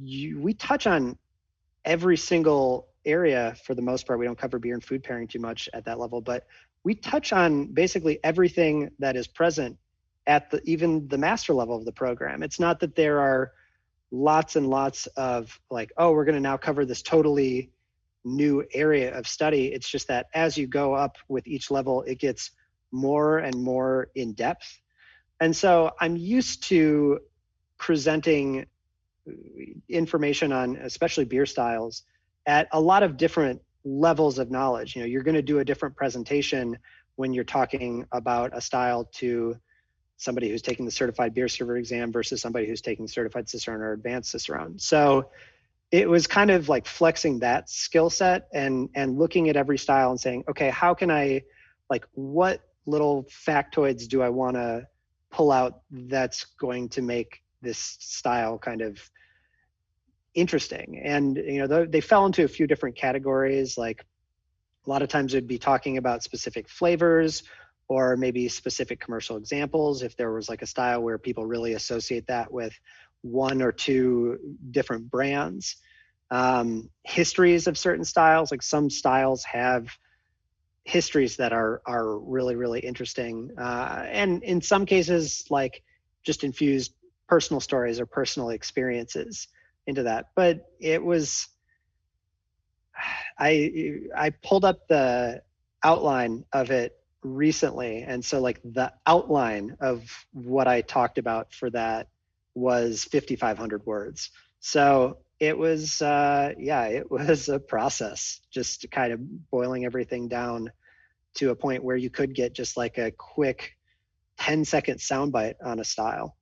you, we touch on every single area for the most part. We don't cover beer and food pairing too much at that level, but we touch on basically everything that is present at the even the master level of the program. It's not that there are lots and lots of like, oh, we're going to now cover this totally new area of study. It's just that as you go up with each level, it gets more and more in depth. And so I'm used to presenting information on especially beer styles at a lot of different levels of knowledge. You know, you're going to do a different presentation when you're talking about a style to somebody who's taking the certified beer server exam versus somebody who's taking certified cicerone or advanced cicerone. So it was kind of like flexing that skill set and and looking at every style and saying, okay, how can I like what little factoids do I want to pull out that's going to make this style kind of interesting. And you know they fell into a few different categories like a lot of times it'd be talking about specific flavors or maybe specific commercial examples if there was like a style where people really associate that with one or two different brands. Um, histories of certain styles like some styles have histories that are are really really interesting. Uh, and in some cases like just infused personal stories or personal experiences into that. But it was <sighs> I I pulled up the outline of it recently and so like the outline of what I talked about for that was 5500 words. So it was uh yeah, it was a process just kind of boiling everything down to a point where you could get just like a quick 10 second soundbite on a style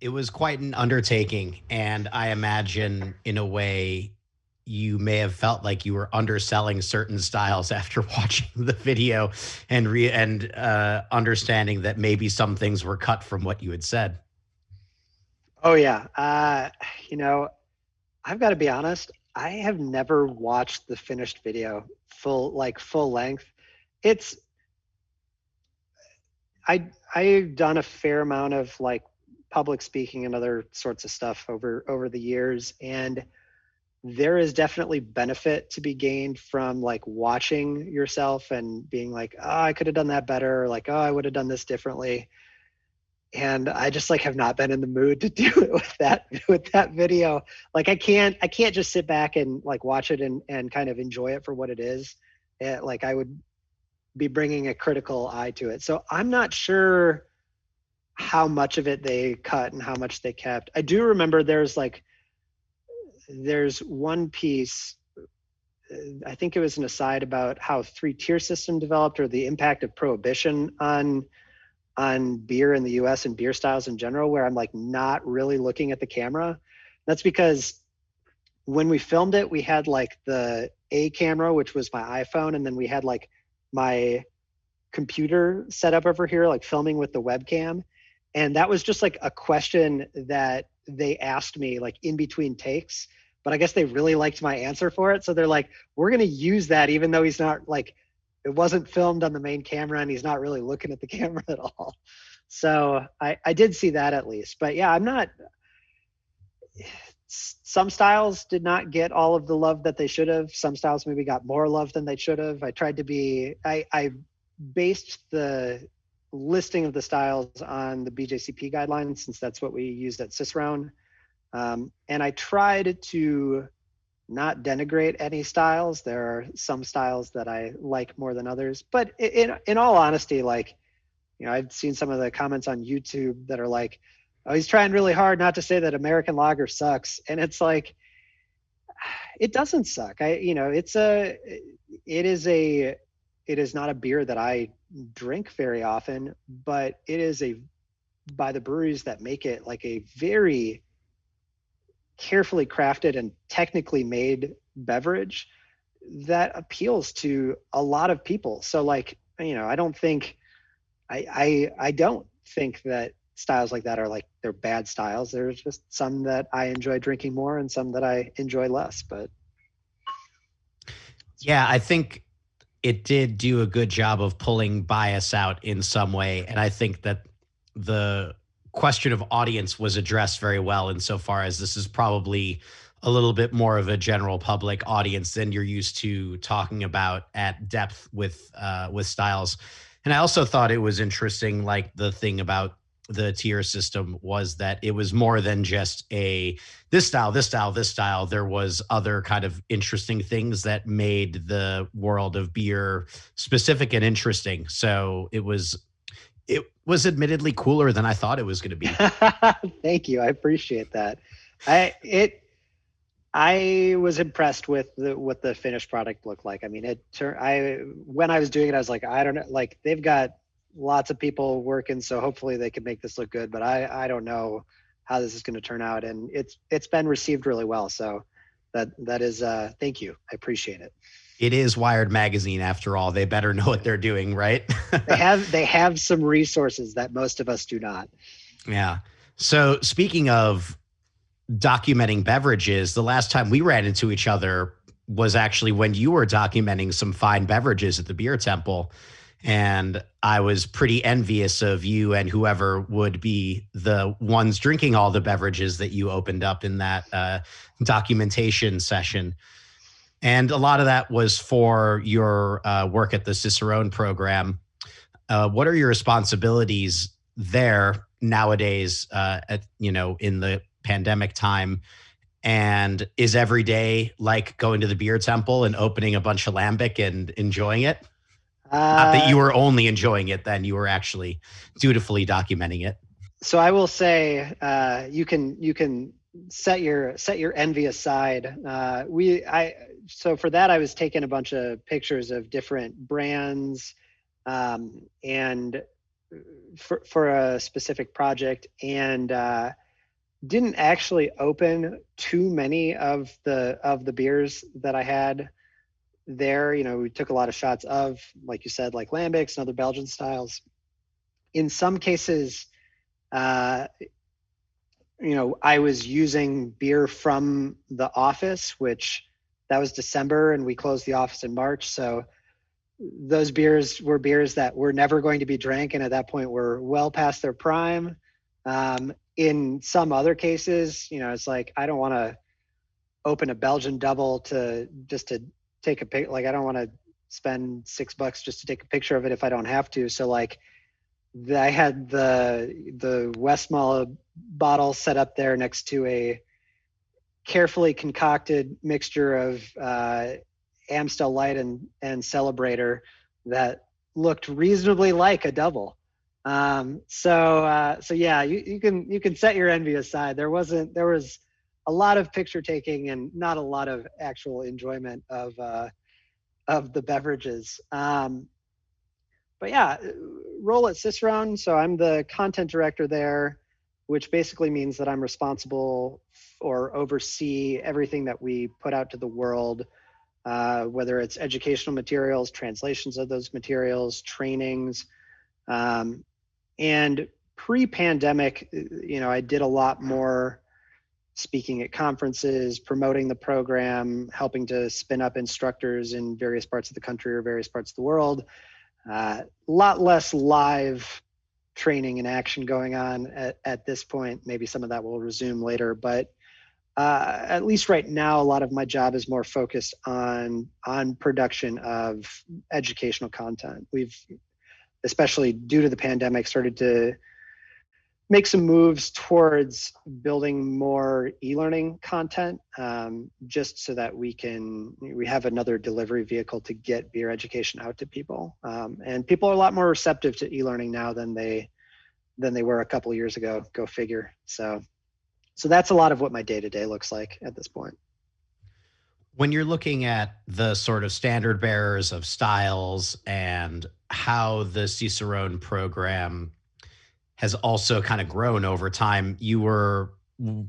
it was quite an undertaking and i imagine in a way you may have felt like you were underselling certain styles <laughs> after watching the video and re- and uh, understanding that maybe some things were cut from what you had said. Oh yeah. Uh, you know i've got to be honest i have never watched the finished video full like full length. It's i i've done a fair amount of like public speaking and other sorts of stuff over over the years. And there is definitely benefit to be gained from like watching yourself and being like oh i could have done that better or like oh i would have done this differently. And i just like have not been in the mood to <laughs> do it with that with that video. Like i can't i can't just sit back and like watch it and and kind of enjoy it for what it is. It, like i would be bringing a critical eye to it. So I'm not sure how much of it they cut and how much they kept. I do remember there's like there's one piece I think it was an aside about how three tier system developed or the impact of prohibition on on beer in the US and beer styles in general where I'm like not really looking at the camera. That's because when we filmed it we had like the A camera which was my iPhone and then we had like my computer set up over here like filming with the webcam and that was just like a question that they asked me like in between takes but I guess they really liked my answer for it. So they're like, we're going to use that, even though he's not like, it wasn't filmed on the main camera and he's not really looking at the <laughs> camera at all. So I, I did see that at least. But yeah, I'm not, some styles did not get all of the love that they should have. Some styles maybe got more love than they should have. I tried to be, I, I based the listing of the styles on the BJCP guidelines since that's what we used at Cicerone. Um, and I tried to not denigrate any styles. There are some styles that I like more than others, but in in all honesty, like you know, I've seen some of the comments on YouTube that are like, "Oh, he's trying really hard not to say that American lager sucks," and it's like, <sighs> it doesn't suck. I you know, it's a, it is a, it is not a beer that I drink very often, but it is a by the breweries that make it like a very carefully crafted and technically made beverage that appeals to a lot of people. So like, you know, I don't think I I I don't think that styles like that are like they're bad styles. There's just some that I enjoy drinking more and some that I enjoy less, but yeah, I think it did do a good job of pulling bias out in some way and I think that the question of audience was addressed very well insofar as this is probably a little bit more of a general public audience than you're used to talking about at depth with uh, with styles. And I also thought it was interesting, like the thing about the tier system was that it was more than just a this style, this style, this style. There was other kind of interesting things that made the world of beer specific and interesting. So it was it was admittedly cooler than I thought it was going to be. <laughs> Thank you. I appreciate that. I it I was impressed with the, what the finished product looked like. I mean, it I when I was doing it, I was like, I don't know, like they've got lots of people working, so hopefully they can make this look good. But I I don't know how this is going to turn out, and it's it's been received really well. So that that is uh, thank you. I appreciate it it is Wired Magazine after all. They better know what they're doing, right? <laughs> they have they have some resources that most of us do not. Yeah. So speaking of documenting beverages, the last time we ran into each other was actually when you were documenting some fine beverages at the beer temple. And I was pretty envious of you and whoever would be the ones drinking all the beverages that you opened up in that uh, documentation session. And a lot of that was for your uh, work at the Cicerone program. Uh, what are your responsibilities there nowadays? Uh, at you know, in the pandemic time, and is every day like going to the beer temple and opening a bunch of lambic and enjoying it? Not that you uh, were only enjoying it, then you were actually dutifully documenting it. So I will say, uh, you can you can set your set your envy aside. Uh, we I so for that I was taking a bunch of pictures of different brands um, and for for a specific project and uh, didn't actually open too many of the of the beers that I had there. You know, we took a lot of shots of, like you said, like lambics and other Belgian styles. In some cases, uh, you know, I was using beer from the office, which that was December, and we closed the office in March. So those beers were beers that were never going to be drank, and at that point were well past their prime. Um, in some other cases, you know, it's like I don't want to open a Belgian double to just to take a pic. Like I don't want to spend six bucks just to take a picture of it if I don't have to. So like I had the the Westmalle bottle set up there next to a carefully concocted mixture of uh, Amstel Light and and Celebrator that looked reasonably like a double. Um, so uh, so yeah, you, you can you can set your envy aside. There wasn't there was a lot of picture taking and not a lot of actual enjoyment of uh, of the beverages. Um, but yeah, role at Cicerone. So I'm the content director there, which basically means that I'm responsible or oversee everything that we put out to the world, uh, whether it's educational materials, translations of those materials, trainings. Um, and pre-pandemic, you know, I did a lot more speaking at conferences, promoting the program, helping to spin up instructors in various parts of the country or various parts of the world. A uh, lot less live training and action going on at, at this point. Maybe some of that will resume later, but uh, at least right now, a lot of my job is more focused on on production of educational content. We've, especially due to the pandemic, started to make some moves towards building more e-learning content um, just so that we can we have another delivery vehicle to get beer education out to people. Um, and people are a lot more receptive to e-learning now than they than they were a couple years ago go figure. So so that's a lot of what my day-to-day looks like at this point. When you're looking at the sort of standard bearers of styles and how the cicerone program has also kind of grown over time. You were,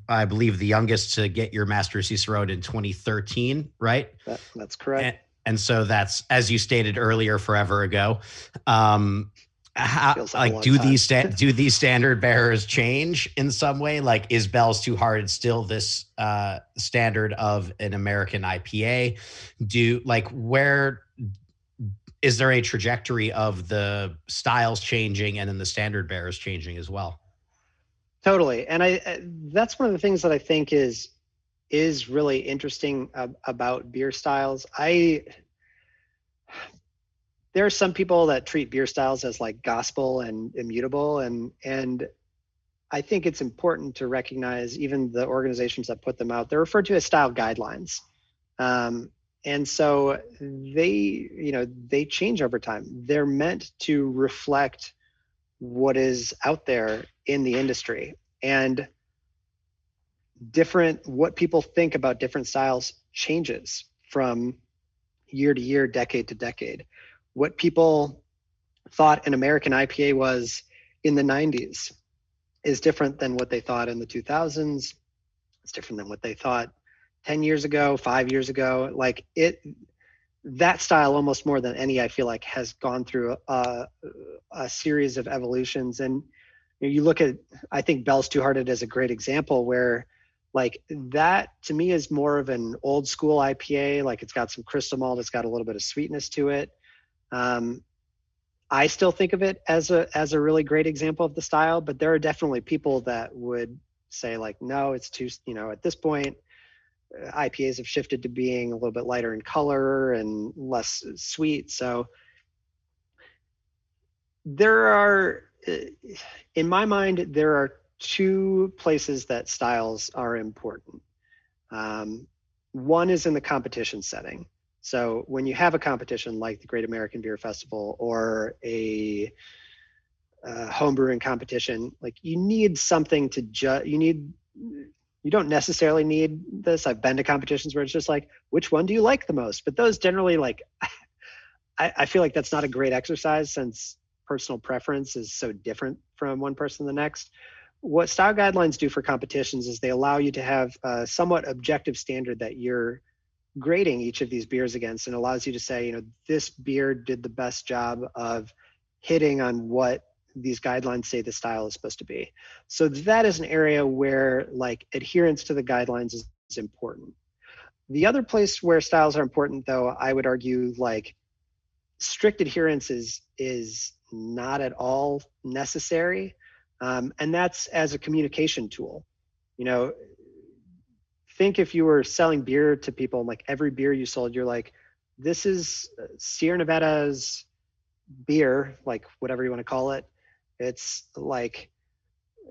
I believe, the youngest to get your Master Cicerone in 2013, right? That, that's correct. And, and, so that's, as you stated earlier, forever ago. Um, how, like, like do time. these sta- <laughs> do these standard bearers change in some way? Like, is Bell's Two Hearted still this uh, standard of an American IPA? Do like where is there a trajectory of the styles changing and then the standard bearers changing as well? Totally, and I that's one of the things that I think is is really interesting about beer styles. I there are some people that treat beer styles as like gospel and immutable, and and I think it's important to recognize even the organizations that put them out. They're referred to as style guidelines. Um, and so they you know they change over time. They're meant to reflect what is out there in the industry. And different what people think about different styles changes from year to year decade to decade. What people thought an american ipa was in the 90s is different than what they thought in the 2000s it's different than what they thought 10 years ago, five years ago. Like it, that style almost more than any, I feel like has gone through a, a series of evolutions. And you, look at, I think Bell's Two Hearted as a great example where like that to me is more of an old school IPA. Like it's got some crystal malt, it's got a little bit of sweetness to it. Um, I still think of it as a as a really great example of the style, but there are definitely people that would say like, no, it's too, you know, at this point, IPAs have shifted to being a little bit lighter in color and less sweet. So there are, in my mind, there are two places that styles are important. Um, one is in the competition setting. So when you have a competition like the Great American Beer Festival or a uh, homebrewing competition, like you need something to judge. You need you don't necessarily need this. I've been to competitions where it's just like, which one do you like the most? But those generally like, <laughs> I, I feel like that's not a great exercise since personal preference is so different from one person to the next. What style guidelines do for competitions is they allow you to have a somewhat objective standard that you're grading each of these beers against and allows you to say, you know, this beer did the best job of hitting on what these guidelines say the style is supposed to be. So that is an area where like adherence to the guidelines is, is important. The other place where styles are important though, I would argue like strict adherence is is not at all necessary. Um, and that's as a communication tool. You know, think if you were selling beer to people, like every beer you sold, you're like, this is Sierra Nevada's beer, like whatever you want to call it. It's like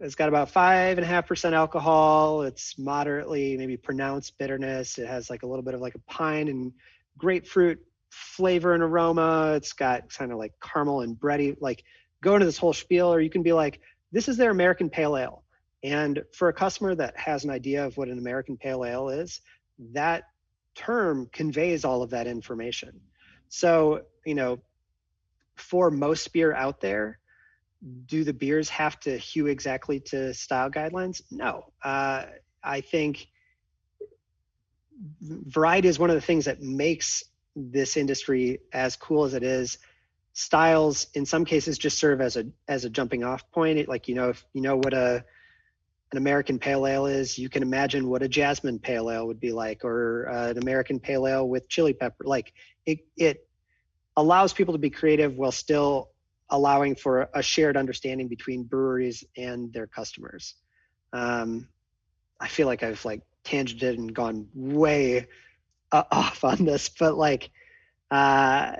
it's got about five and a half percent alcohol. It's moderately maybe pronounced bitterness. It has like a little bit of like a pine and grapefruit flavor and aroma. It's got kind of like caramel and bready. Like go into this whole spiel, or you can be like, this is their American Pale Ale. And for a customer that has an idea of what an American Pale Ale is, that term conveys all of that information. So, you know, for most beer out there, do the beers have to hew exactly to style guidelines? No. Uh, I think variety is one of the things that makes this industry as cool as it is styles in some cases just serve as a as a jumping off point it, like you know if you know what a an american pale ale is you can imagine what a jasmine pale ale would be like or uh, an american pale ale with chili pepper like it it allows people to be creative while still allowing for a shared understanding between breweries and their customers um, i feel like i've like tangented and gone way uh, <laughs> off on this, but like, uh,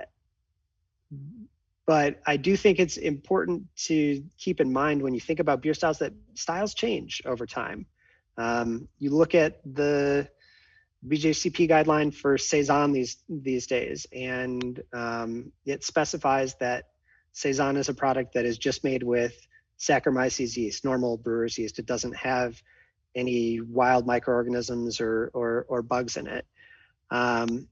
but I do think it's important to keep in mind when you think about beer styles that styles change over time. Um, you look at the BJCP guideline for saison these these days, and um, it specifies that saison is a product that is just made with Saccharomyces yeast, normal brewer's yeast. It doesn't have any wild microorganisms or or, or bugs in it. Um,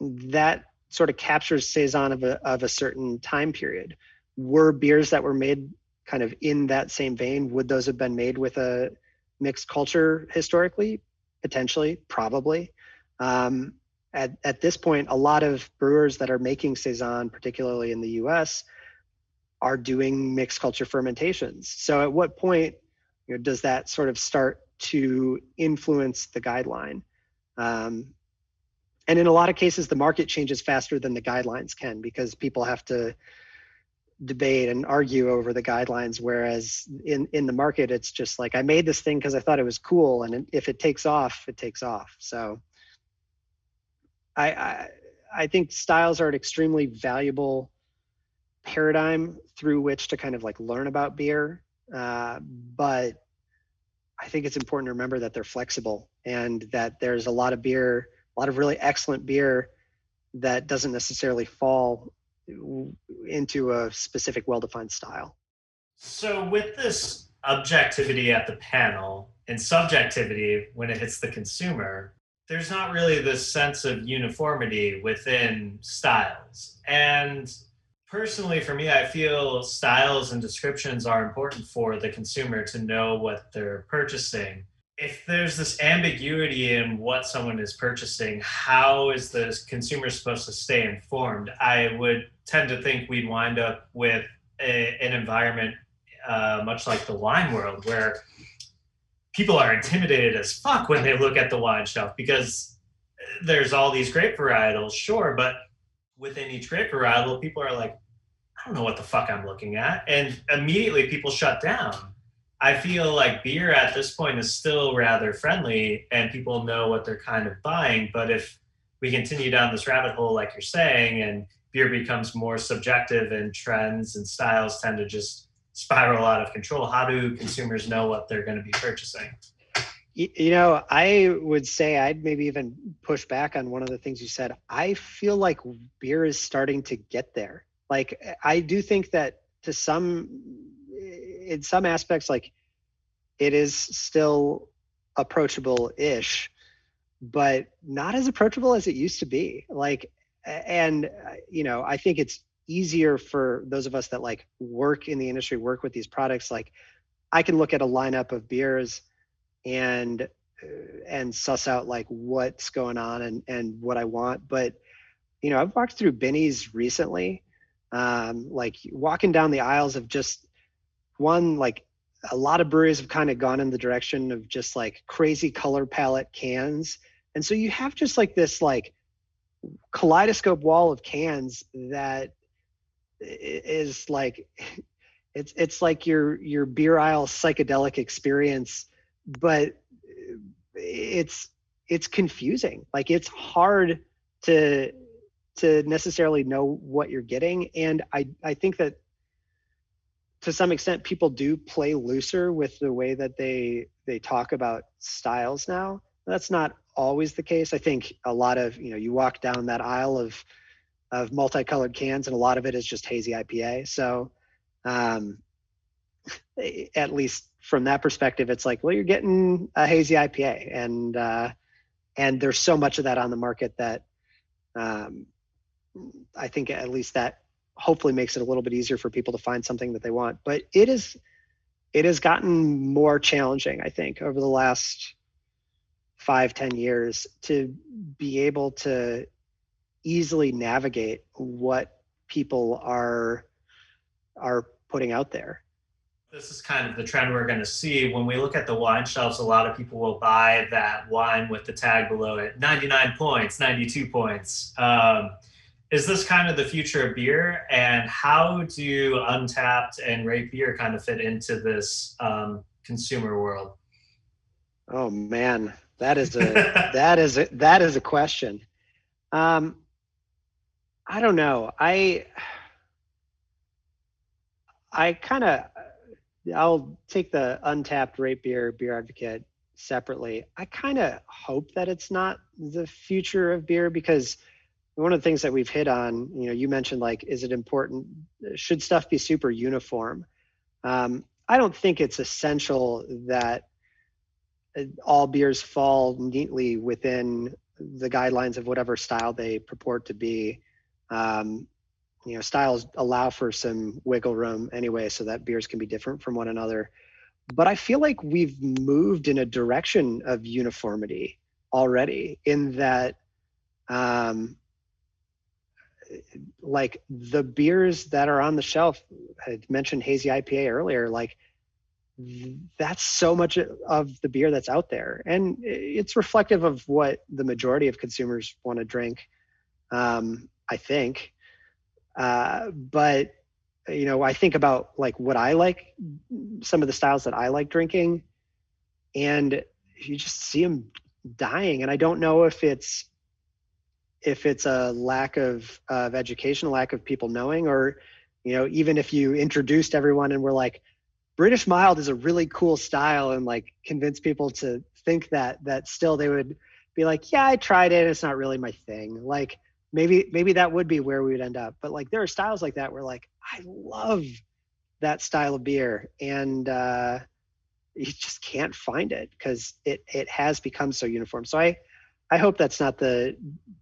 that sort of captures saison of a of a certain time period. Were beers that were made kind of in that same vein? Would those have been made with a mixed culture historically? Potentially, probably. Um, at, at this point, a lot of brewers that are making saison, particularly in the U.S., are doing mixed culture fermentations. So, at what point you know, does that sort of start to influence the guideline. Um, and in a lot of cases, the market changes faster than the guidelines can because people have to debate and argue over the guidelines. Whereas in, in the market, it's just like, I made this thing because I thought it was cool. And if it takes off, it takes off. So I, I, I think styles are an extremely valuable paradigm through which to kind of like learn about beer. Uh, but I think it's important to remember that they're flexible and that there's a lot of beer, a lot of really excellent beer that doesn't necessarily fall into a specific well-defined style. So with this objectivity at the panel and subjectivity when it hits the consumer, there's not really this sense of uniformity within styles. And personally for me i feel styles and descriptions are important for the consumer to know what they're purchasing. If there's this ambiguity in what someone is purchasing how is the consumer supposed to stay informed? I would tend to think we'd wind up with a, an environment uh, much like the wine world where people are intimidated as fuck when they look at the wine shelf because there's all these grape varietals sure but within each grape varietal, people are like, I don't know what the fuck I'm looking at. And immediately people shut down. I feel like beer at this point is still rather friendly and people know what they're kind of buying. But if we continue down this rabbit hole, like you're saying, and beer becomes more subjective and trends and styles tend to just spiral out of control, how do consumers know what they're going to be purchasing? You know, I would say I'd maybe even push back on one of the things you said. I feel like beer is starting to get there. Like, I do think that to some, in some aspects, like it is still approachable ish, but not as approachable as it used to be. Like, and, you know, I think it's easier for those of us that like work in the industry, work with these products. Like, I can look at a lineup of beers and uh, and suss out like what's going on and and what I want. But you know, I've walked through Binny's recently, um, like walking down the aisles of just one like a lot of breweries have kind of gone in the direction of just like crazy color palette cans, and so you have just like this like kaleidoscope wall of cans that is like <laughs> it's it's like your your beer aisle psychedelic experience but it's it's confusing. Like it's hard to to necessarily know what you're getting. And i i think that to some extent people do play looser with the way that they they talk about styles now. That's not always the case. I think a lot of you know you walk down that aisle of of multicolored cans, and a lot of it is just hazy IPA. So, um, <laughs> at least from that perspective, it's like, well, you're getting a hazy IPA, and uh, and there's so much of that on the market that um, I think at least that hopefully makes it a little bit easier for people to find something that they want. But it is it has gotten more challenging, I think, over the last five ten years to be able to easily navigate what people are are putting out there. This is kind of the trend we're going to see. When we look at the wine shelves a lot of people will buy that wine with the tag below it. 99 points 92 points. Um, is this kind of the future of beer? And how do Untappd and RateBeer kind of fit into this um, consumer world? Oh man. That is a <laughs> that is a that is a question. Um i don't know. I i kind of I'll take the Untappd rate beer BeerAdvocate separately. I kind of hope that it's not the future of beer because one of the things that we've hit on, you know, you mentioned like, is it important? Should stuff be super uniform? Um, I don't think it's essential that uh, all beers fall neatly within the guidelines of whatever style they purport to be. Um, you know styles allow for some wiggle room anyway so that beers can be different from one another but i feel like we've moved in a direction of uniformity already in that um like the beers that are on the shelf i mentioned hazy ipa earlier like that's so much of the beer that's out there and it's reflective of what the majority of consumers want to drink um, i think uh, but you know, I think about like what I like, some of the styles that I like drinking, and you just see them dying. And I don't know if it's if it's a lack of of education, lack of people knowing, or you know, even if you introduced everyone and we're like, British mild is a really cool style, and like convince people to think that that still they would be like, yeah, I tried it, it's not really my thing. Like maybe maybe that would be where we would end up but like there are styles like that where like i love that style of beer and uh you just can't find it because it it has become so uniform so i i hope that's not the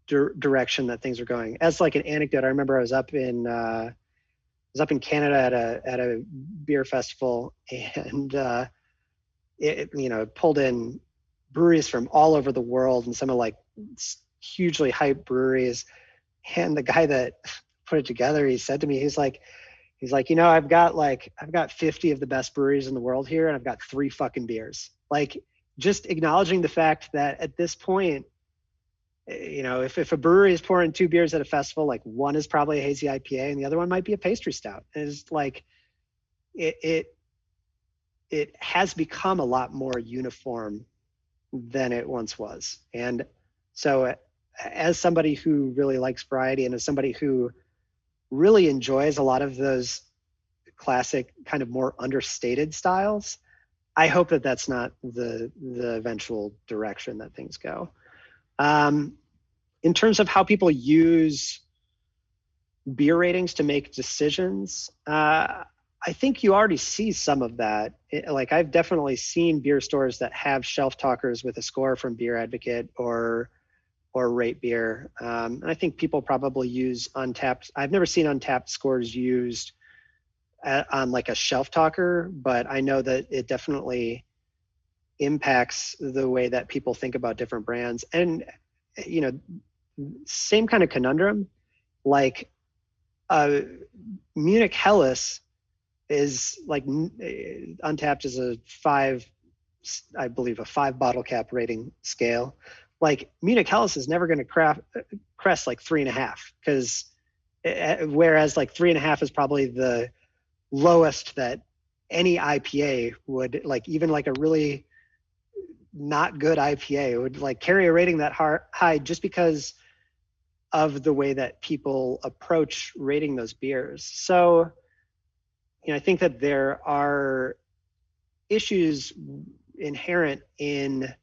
di- direction that things are going as like an anecdote i remember i was up in uh I was up in Canada at a at a beer festival, <laughs> and uh, it you know pulled in breweries from all over the world, and some of like hugely hyped breweries. And the guy that <laughs> put it together, he said to me, he's like, he's like, you know, I've got like, I've got 50 of the best breweries in the world here, and I've got three fucking beers. Like, just acknowledging the fact that at this point, you know, if, if a brewery is pouring two beers at a festival, like one is probably a hazy IPA and the other one might be a pastry stout. And it's like, it, it, it has become a lot more uniform than it once was. And so as somebody who really likes variety and as somebody who really enjoys a lot of those classic kind of more understated styles i hope that that's not the the eventual direction that things go um, in terms of how people use beer ratings to make decisions uh, i think you already see some of that like i've definitely seen beer stores that have shelf talkers with a score from BeerAdvocate or or RateBeer. Um, and I think people probably use Untappd. I've never seen Untappd scores used at, on like a shelf talker, but I know that it definitely impacts the way that people think about different brands. And you know, same kind of conundrum. Like uh, Munich Helles is like Untappd is a five, I believe, a five bottle cap rating scale like Munich Helles is never going to crest like three and a half because eh, whereas like three and a half is probably the lowest that any IPA would like even like a really not good IPA would like carry a rating that high just because of the way that people approach rating those beers. So, you know, I think that there are issues inherent in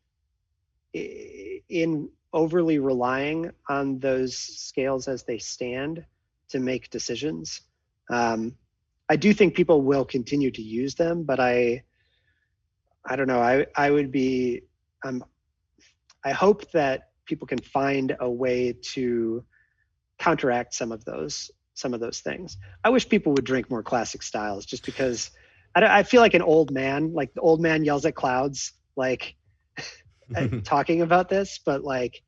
in overly relying on those scales as they stand to make decisions. Um, I do think people will continue to use them, but I, I don't know. I I would be. Um, I hope that people can find a way to counteract some of those some of those things. I wish people would drink more classic styles, just because I, I feel like an old man. Like the old man yells at clouds, like <laughs> talking about this, but like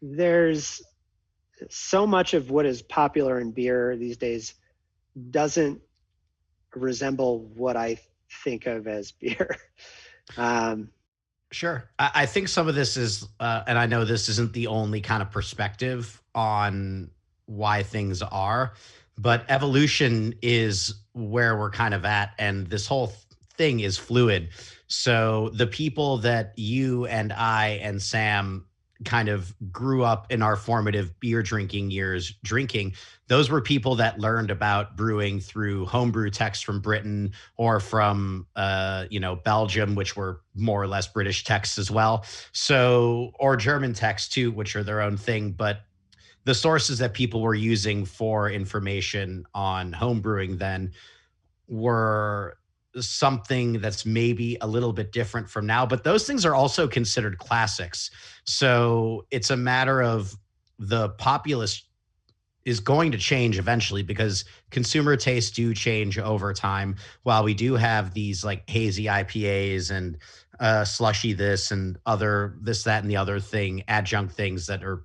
there's so much of what is popular in beer these days doesn't resemble what I think of as <laughs> beer. Um, sure. I, I, think some of this is, uh, and I know this isn't the only kind of perspective on why things are, but evolution is where we're kind of at. And this whole thing is fluid. So the people that you and I and Sam kind of grew up in our formative beer drinking years drinking those were people that learned about brewing through homebrew texts from britain or from uh, you know belgium which were more or less british texts as well. So or german texts too which are their own thing but the sources that people were using for information on homebrewing then were something that's maybe a little bit different from now, but those things are also considered classics. So it's a matter of the populace is going to change eventually because consumer tastes do change over time. While we do have these like hazy IPAs and uh, slushy this and other this, that, and the other thing, adjunct things that are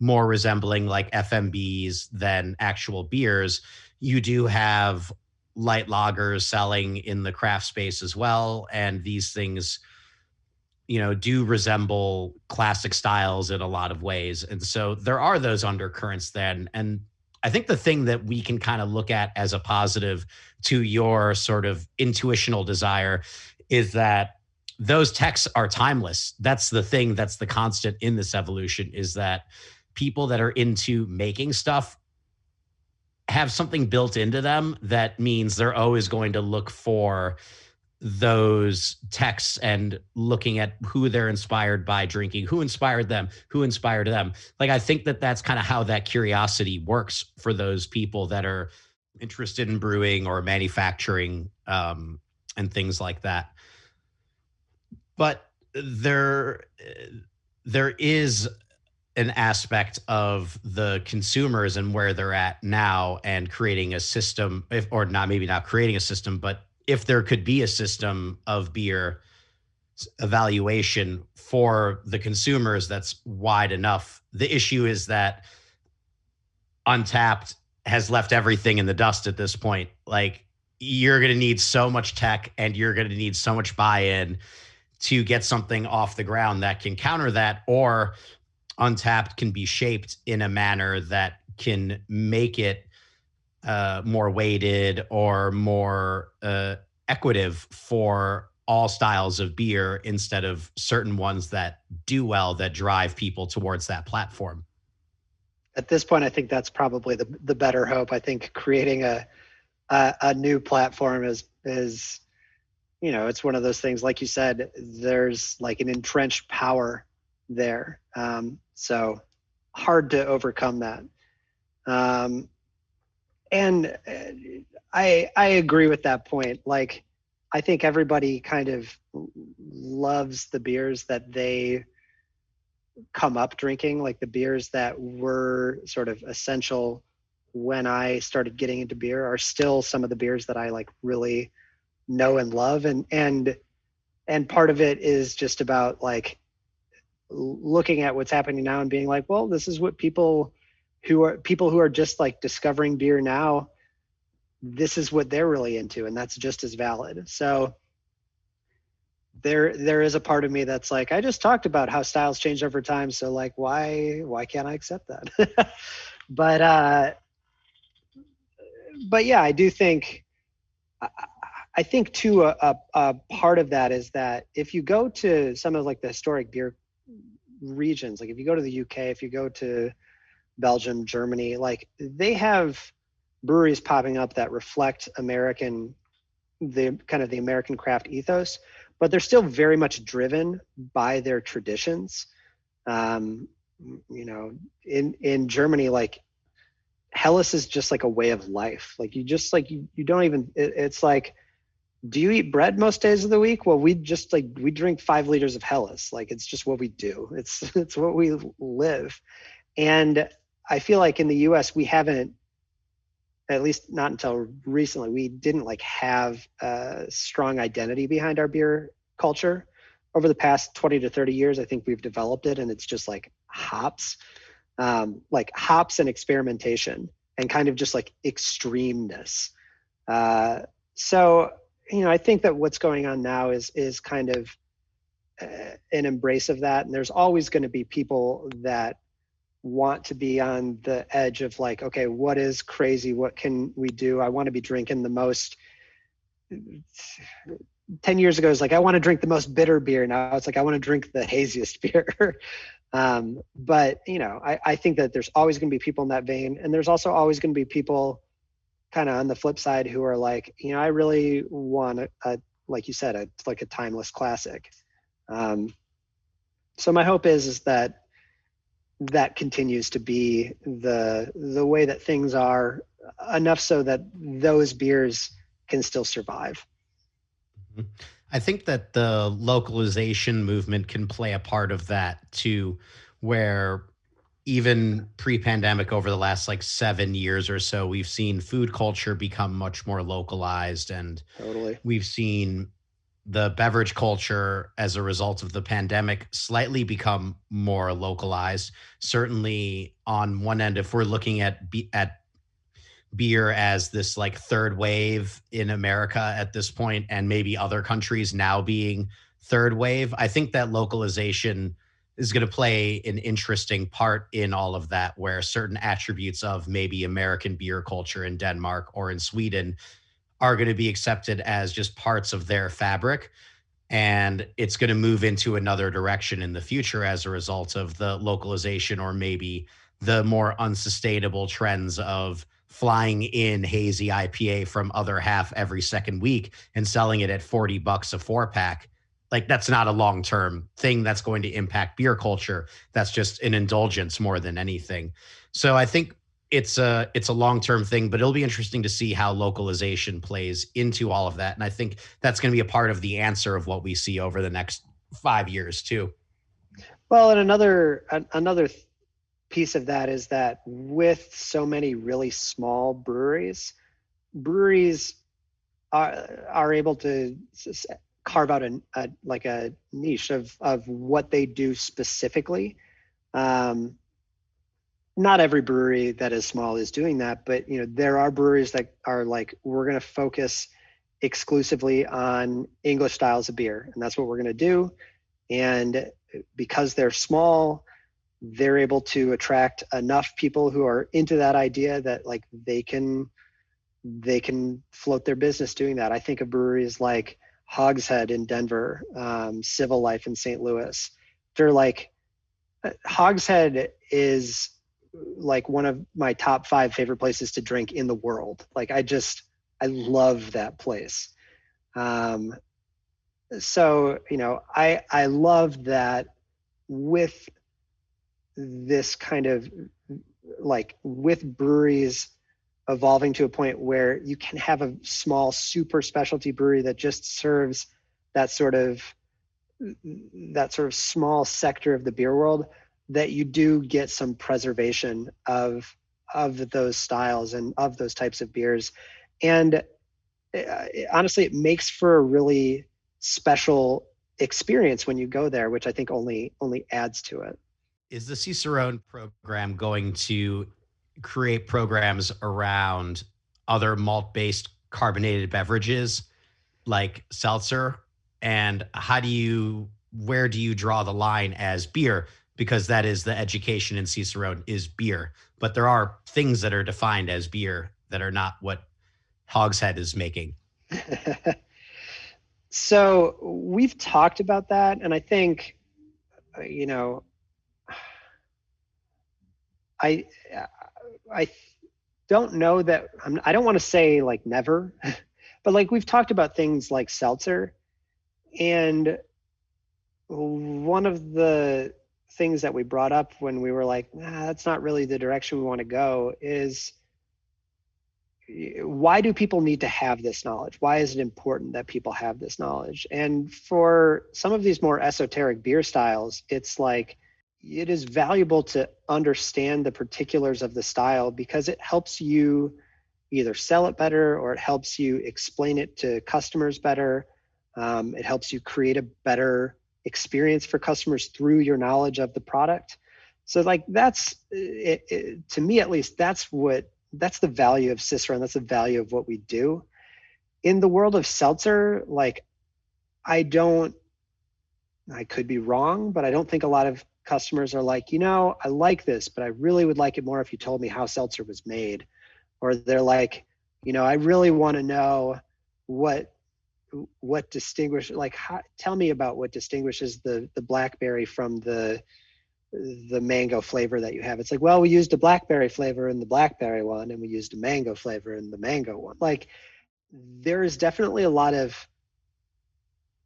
more resembling like FMBs than actual beers, you do have light lagers selling in the craft space as well. And these things you know do resemble classic styles in a lot of ways. And so there are those undercurrents then. And i think the thing that we can kind of look at as a positive to your sort of intuitional desire is that those texts are timeless. That's the thing that's the constant in this evolution is that people that are into making stuff have something built into them that means they're always going to look for those texts and looking at who they're inspired by drinking who inspired them who inspired them. Like i think that that's kind of how that curiosity works for those people that are interested in brewing or manufacturing um, and things like that. But there there is an aspect of the consumers and where they're at now and creating a system if, or not maybe not creating a system but if there could be a system of beer evaluation for the consumers that's wide enough. The issue is that Untappd has left everything in the dust at this point. Like you're going to need so much tech and you're going to need so much buy-in to get something off the ground that can counter that or Untappd can be shaped in a manner that can make it uh, more weighted or more uh, for all styles of beer instead of certain ones that do well that drive people towards that platform. At this point i think that's probably the, the better hope. I think creating a, a, a new platform is is you know it's one of those things like you said there's like an entrenched power there. Um, so hard to overcome that. Um, and uh, I I agree with that point. Like I think everybody kind of loves the beers that they come up drinking, like the beers that were sort of essential when I started getting into beer are still some of the beers that I like really know and love and and and part of it is just about like looking at what's happening now and being like, well, this is what people who are people who are just like discovering beer now, this is what they're really into, and that's just as valid. So there there is a part of me that's like, I just talked about how styles change over time, so like why why can't I accept that? <laughs> but uh but yeah, I do think I think too a, a, a, part of that is that if you go to some of like the historic beer regions like if you go to the uk if you go to belgium germany like they have breweries popping up that reflect american the kind of the american craft ethos but they're still very much driven by their traditions Um, you know, in in Germany, like Helles is just like a way of life. Like you just like you, you don't even. It, it's like, do you eat bread most days of the week? Well, we just like we drink five liters of Helles. Like it's just what we do. It's <laughs> it's what we live, and I feel like in the U.S. we haven't at least not until recently, we didn't like have a strong identity behind our beer culture. Over the past 20 to 30 years, I think we've developed it and it's just like hops, um, like hops and experimentation and kind of just like extremeness. Uh, so, you know, I think that what's going on now is, is kind of uh, an embrace of that. And there's always going to be people that want to be on the edge of like okay what is crazy? What can we do? I want to be drinking the most 10 years ago is like i want to drink the most bitter beer. Now it's like i want to drink the haziest <laughs> beer. Um, but you know I, I think that there's always going to be people in that vein. And there's also always going to be people kind of on the flip side who are like you know i really want a, a like you said a, like a timeless classic um, so my hope is is that that continues to be the the way that things are enough so that those beers can still survive. Mm-hmm. I think that the localization movement can play a part of that too, where even pre-pandemic over the last like seven years or so we've seen food culture become much more localized and totally. we've seen the beverage culture as a result of the pandemic slightly become more localized. Certainly on one end if we're looking at be- at beer as this like third wave in america at this point and maybe other countries now being third wave i think that localization is going to play an interesting part in all of that where certain attributes of maybe american beer culture in denmark or in sweden are going to be accepted as just parts of their fabric and it's going to move into another direction in the future as a result of the localization or maybe the more unsustainable trends of flying in hazy IPA from other half every second week and selling it at 40 bucks a four pack. Like that's not a long term thing that's going to impact beer culture. That's just an indulgence more than anything. So I think it's a it's a long term thing, but it'll be interesting to see how localization plays into all of that. And I think that's going to be a part of the answer of what we see over the next five years too. Well, and another another piece of that is that with so many really small breweries, breweries are are able to carve out a, a like a niche of of what they do specifically. Um, not every brewery that is small is doing that, but you know there are breweries that are like we're going to focus exclusively on English styles of beer, and that's what we're going to do. And because they're small, they're able to attract enough people who are into that idea that like they can they can float their business doing that. I think of breweries like Hogshead in Denver, um, Civil Life in St. Louis. They're like uh, Hogshead is like one of my top five favorite places to drink in the world. Like I just I love that place. Um, so you know I I love that with this kind of like with breweries evolving to a point where you can have a small super specialty brewery that just serves that sort of that sort of small sector of the beer world that you do get some preservation of of those styles and of those types of beers. And uh, honestly it makes for a really special experience when you go there which i think only only adds to it. Is the cicerone program going to create programs around other malt based carbonated beverages like seltzer and how do you where do you draw the line as beer because that is the education in Cicerone is beer. But there are things that are defined as beer that are not what Hogshead is making. <laughs> so we've talked about that, and I think, uh, you know, I I don't know that I'm, I don't want to say like never, <laughs> but like we've talked about things like seltzer, and one of the things that we brought up when we were like, that's not really the direction we want to go is why do people need to have this knowledge? Why is it important that people have this knowledge? And for some of these more esoteric beer styles, it's like it is valuable to understand the particulars of the style because it helps you either sell it better or it helps you explain it to customers better. Um, it helps you create a better experience for customers through your knowledge of the product. So, like, that's it, it, to me at least, that's what that's the value of Cicerone, and That's the value of what we do. In the world of seltzer, like, I don't, I could be wrong, but I don't think a lot of customers are like, you know, I like this, but I really would like it more if you told me how seltzer was made. Or they're like, you know, I really want to know what what distinguishes like how, tell me about what distinguishes the the blackberry from the the mango flavor that you have it's like well we used a blackberry flavor in the blackberry one and we used a mango flavor in the mango one like there is definitely a lot of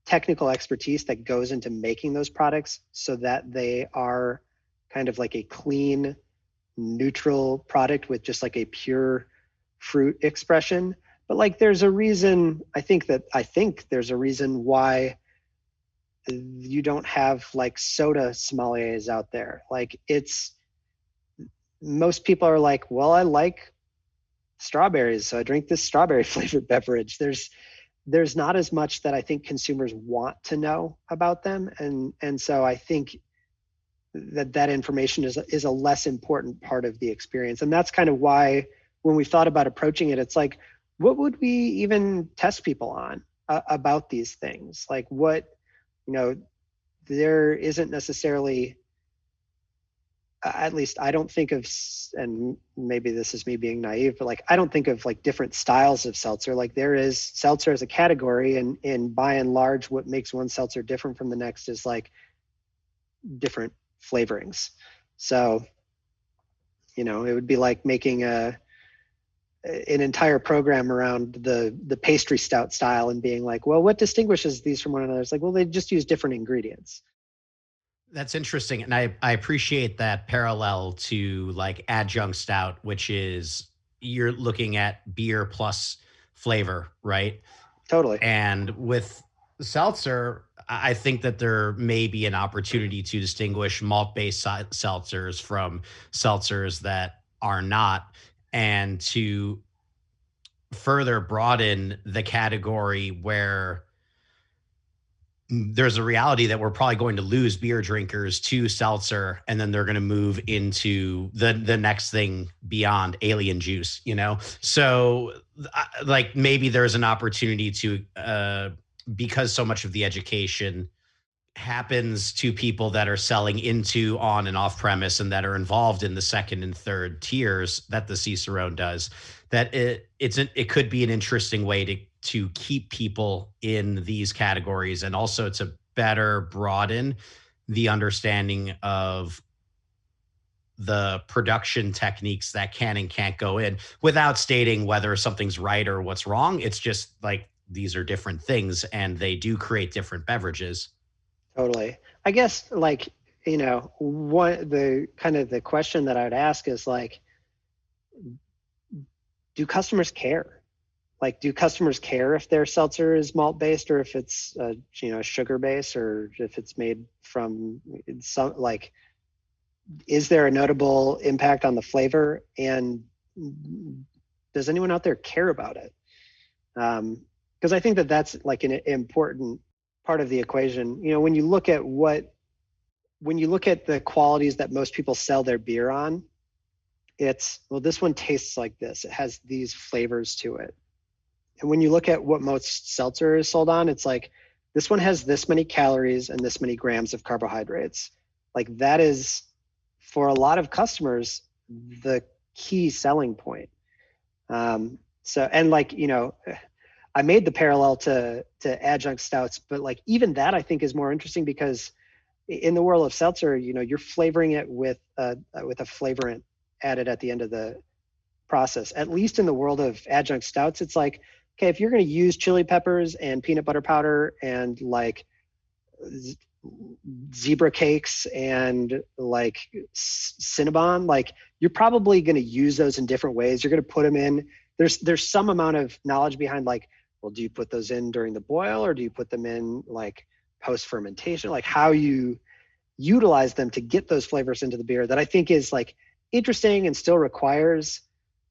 technical expertise that goes into making those products so that they are kind of like a clean neutral product with just like a pure fruit expression. But like there's a reason i think that i think there's a reason why you don't have like soda sommeliers out there. Like it's most people are like well i like strawberries so i drink this strawberry <laughs> flavored beverage. There's there's not as much that I think consumers want to know about them, and and so I think that that information is is a less important part of the experience, and that's kind of why when we thought about approaching it, it's like, what would we even test people on uh, about these things? Like what, you know, there isn't necessarily at least I don't think of, and maybe this is me being naive, but like I don't think of like different styles of seltzer. Like there is seltzer as a category, and and by and large, what makes one seltzer different from the next is like different flavorings. So, you know, it would be like making a an entire program around the the pastry stout style and being like, well, what distinguishes these from one another? It's like, well, they just use different ingredients. That's interesting. And I, I appreciate that parallel to like adjunct stout, which is you're looking at beer plus flavor, right? Totally. And with seltzer, I think that there may be an opportunity to distinguish malt based seltzers from seltzers that are not, and to further broaden the category where there's a reality that we're probably going to lose beer drinkers to seltzer and then they're going to move into the the next thing beyond alien juice you know? So like maybe there's an opportunity to uh because so much of the education happens to people that are selling into on and off premise and that are involved in the second and third tiers that the cicerone does that it it's an, it could be an interesting way to to keep people in these categories and also to better broaden the understanding of the production techniques that can and can't go in without stating whether something's right or what's wrong. It's just like these are different things and they do create different beverages. Totally. I guess like, you know, what the kind of the question that I'd ask is like, do customers care? Like do customers care if their seltzer is malt based or if it's uh, you know sugar based or if it's made from some like is there a notable impact on the flavor? And does anyone out there care about it? Because um, i think that that's like an important part of the equation. You know when you look at what when you look at the qualities that most people sell their beer on it's well this one tastes like this. It has these flavors to it and when you look at what most seltzer is sold on, it's like this one has this many calories and this many grams of carbohydrates. Like that is for a lot of customers the key selling point. Um, so and like you know, I made the parallel to to adjunct stouts, but like even that I think is more interesting because in the world of seltzer, you know, you're flavoring it with a with a flavorant added at the end of the process. At least in the world of adjunct stouts, it's like okay, if you're going to use chili peppers and peanut butter powder and like zebra cakes and like cinnabon like you're probably going to use those in different ways. You're going to put them in. There's there's some amount of knowledge behind like well do you put those in during the boil or do you put them in like post fermentation like how you utilize them to get those flavors into the beer that i think is like interesting and still requires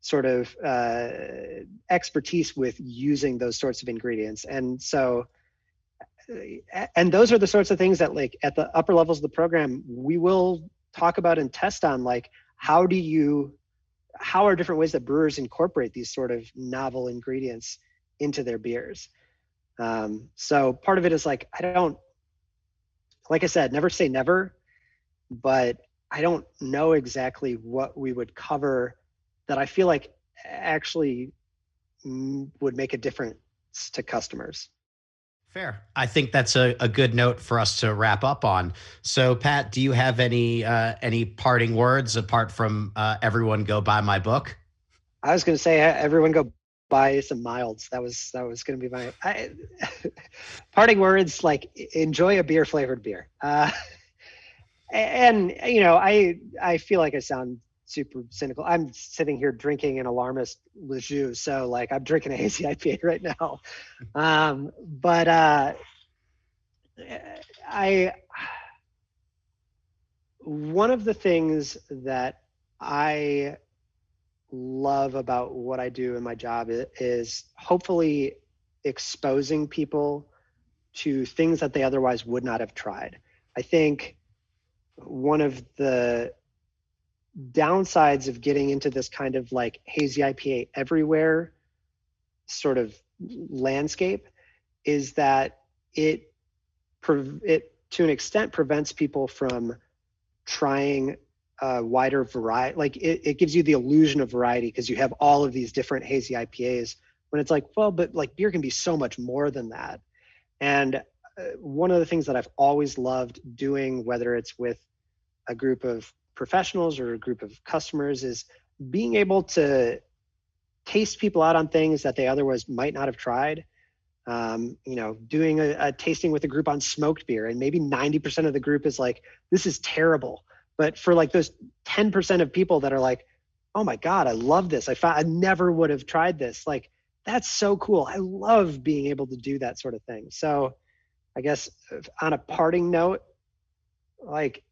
sort of uh, expertise with using those sorts of ingredients. And so and those are the sorts of things that like at the upper levels of the program we will talk about and test on like how do you how are different ways that brewers incorporate these sort of novel ingredients into their beers? Um, so part of it is like i don't like i said never say never but i don't know exactly what we would cover that i feel like actually would make a difference to customers Fair. I think that's a, a good note for us to wrap up on. So, Pat, do you have any uh, any parting words apart from uh, everyone go buy my book? I was going to say everyone go buy some milds. That was that was going to be my I, <laughs> parting words. Like enjoy a beer flavored beer. Uh, <laughs> and you know, I I feel like I sound super cynical. I'm sitting here drinking an alarmist Lejeune, so like I'm drinking a <laughs> hazy IPA right now. Um, but uh, I one of the things that I love about what I do in my job is hopefully exposing people to things that they otherwise would not have tried. I think one of the downsides of getting into this kind of like hazy IPA everywhere sort of landscape is that it it to an extent prevents people from trying a wider variety like it, it gives you the illusion of variety because you have all of these different hazy ipas when it's like well but like beer can be so much more than that. And uh, one of the things that i've always loved doing whether it's with a group of professionals or a group of customers is being able to taste people out on things that they otherwise might not have tried. Um, you know, doing a, a, tasting with a group on smoked beer, and maybe 90% of the group is like, this is terrible. But for like those 10% of people that are like, oh my God, I love this. I found I never would have tried this. Like, that's so cool. I love being able to do that sort of thing. So I guess on a parting note, like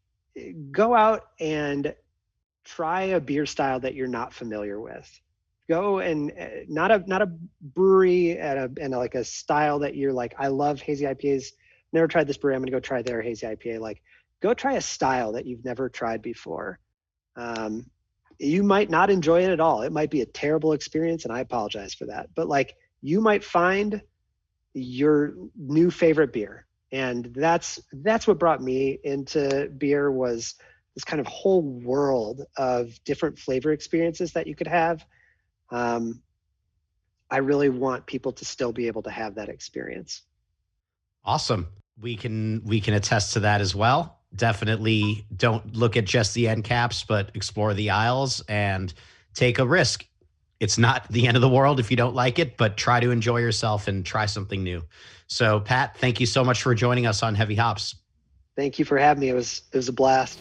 go out and try a beer style that you're not familiar with. Go and uh, not a not a brewery at a and like a style that you're like i love hazy ipas. Never tried this brewery. I'm gonna go try their hazy ipa. Like go try a style that you've never tried before. Um, you might not enjoy it at all. It might be a terrible experience and i apologize for that but like you might find your new favorite beer and that's that's what brought me into beer was this kind of whole world of different flavor experiences that you could have. Um, i really want people to still be able to have that experience. Awesome. We can we can attest to that as well. Definitely don't look at just the end caps but explore the aisles and take a risk it's not the end of the world if you don't like it but try to enjoy yourself and try something new so, Pat, thank you so much for joining us on Heavy Hops. Thank you for having me. It was it was a blast.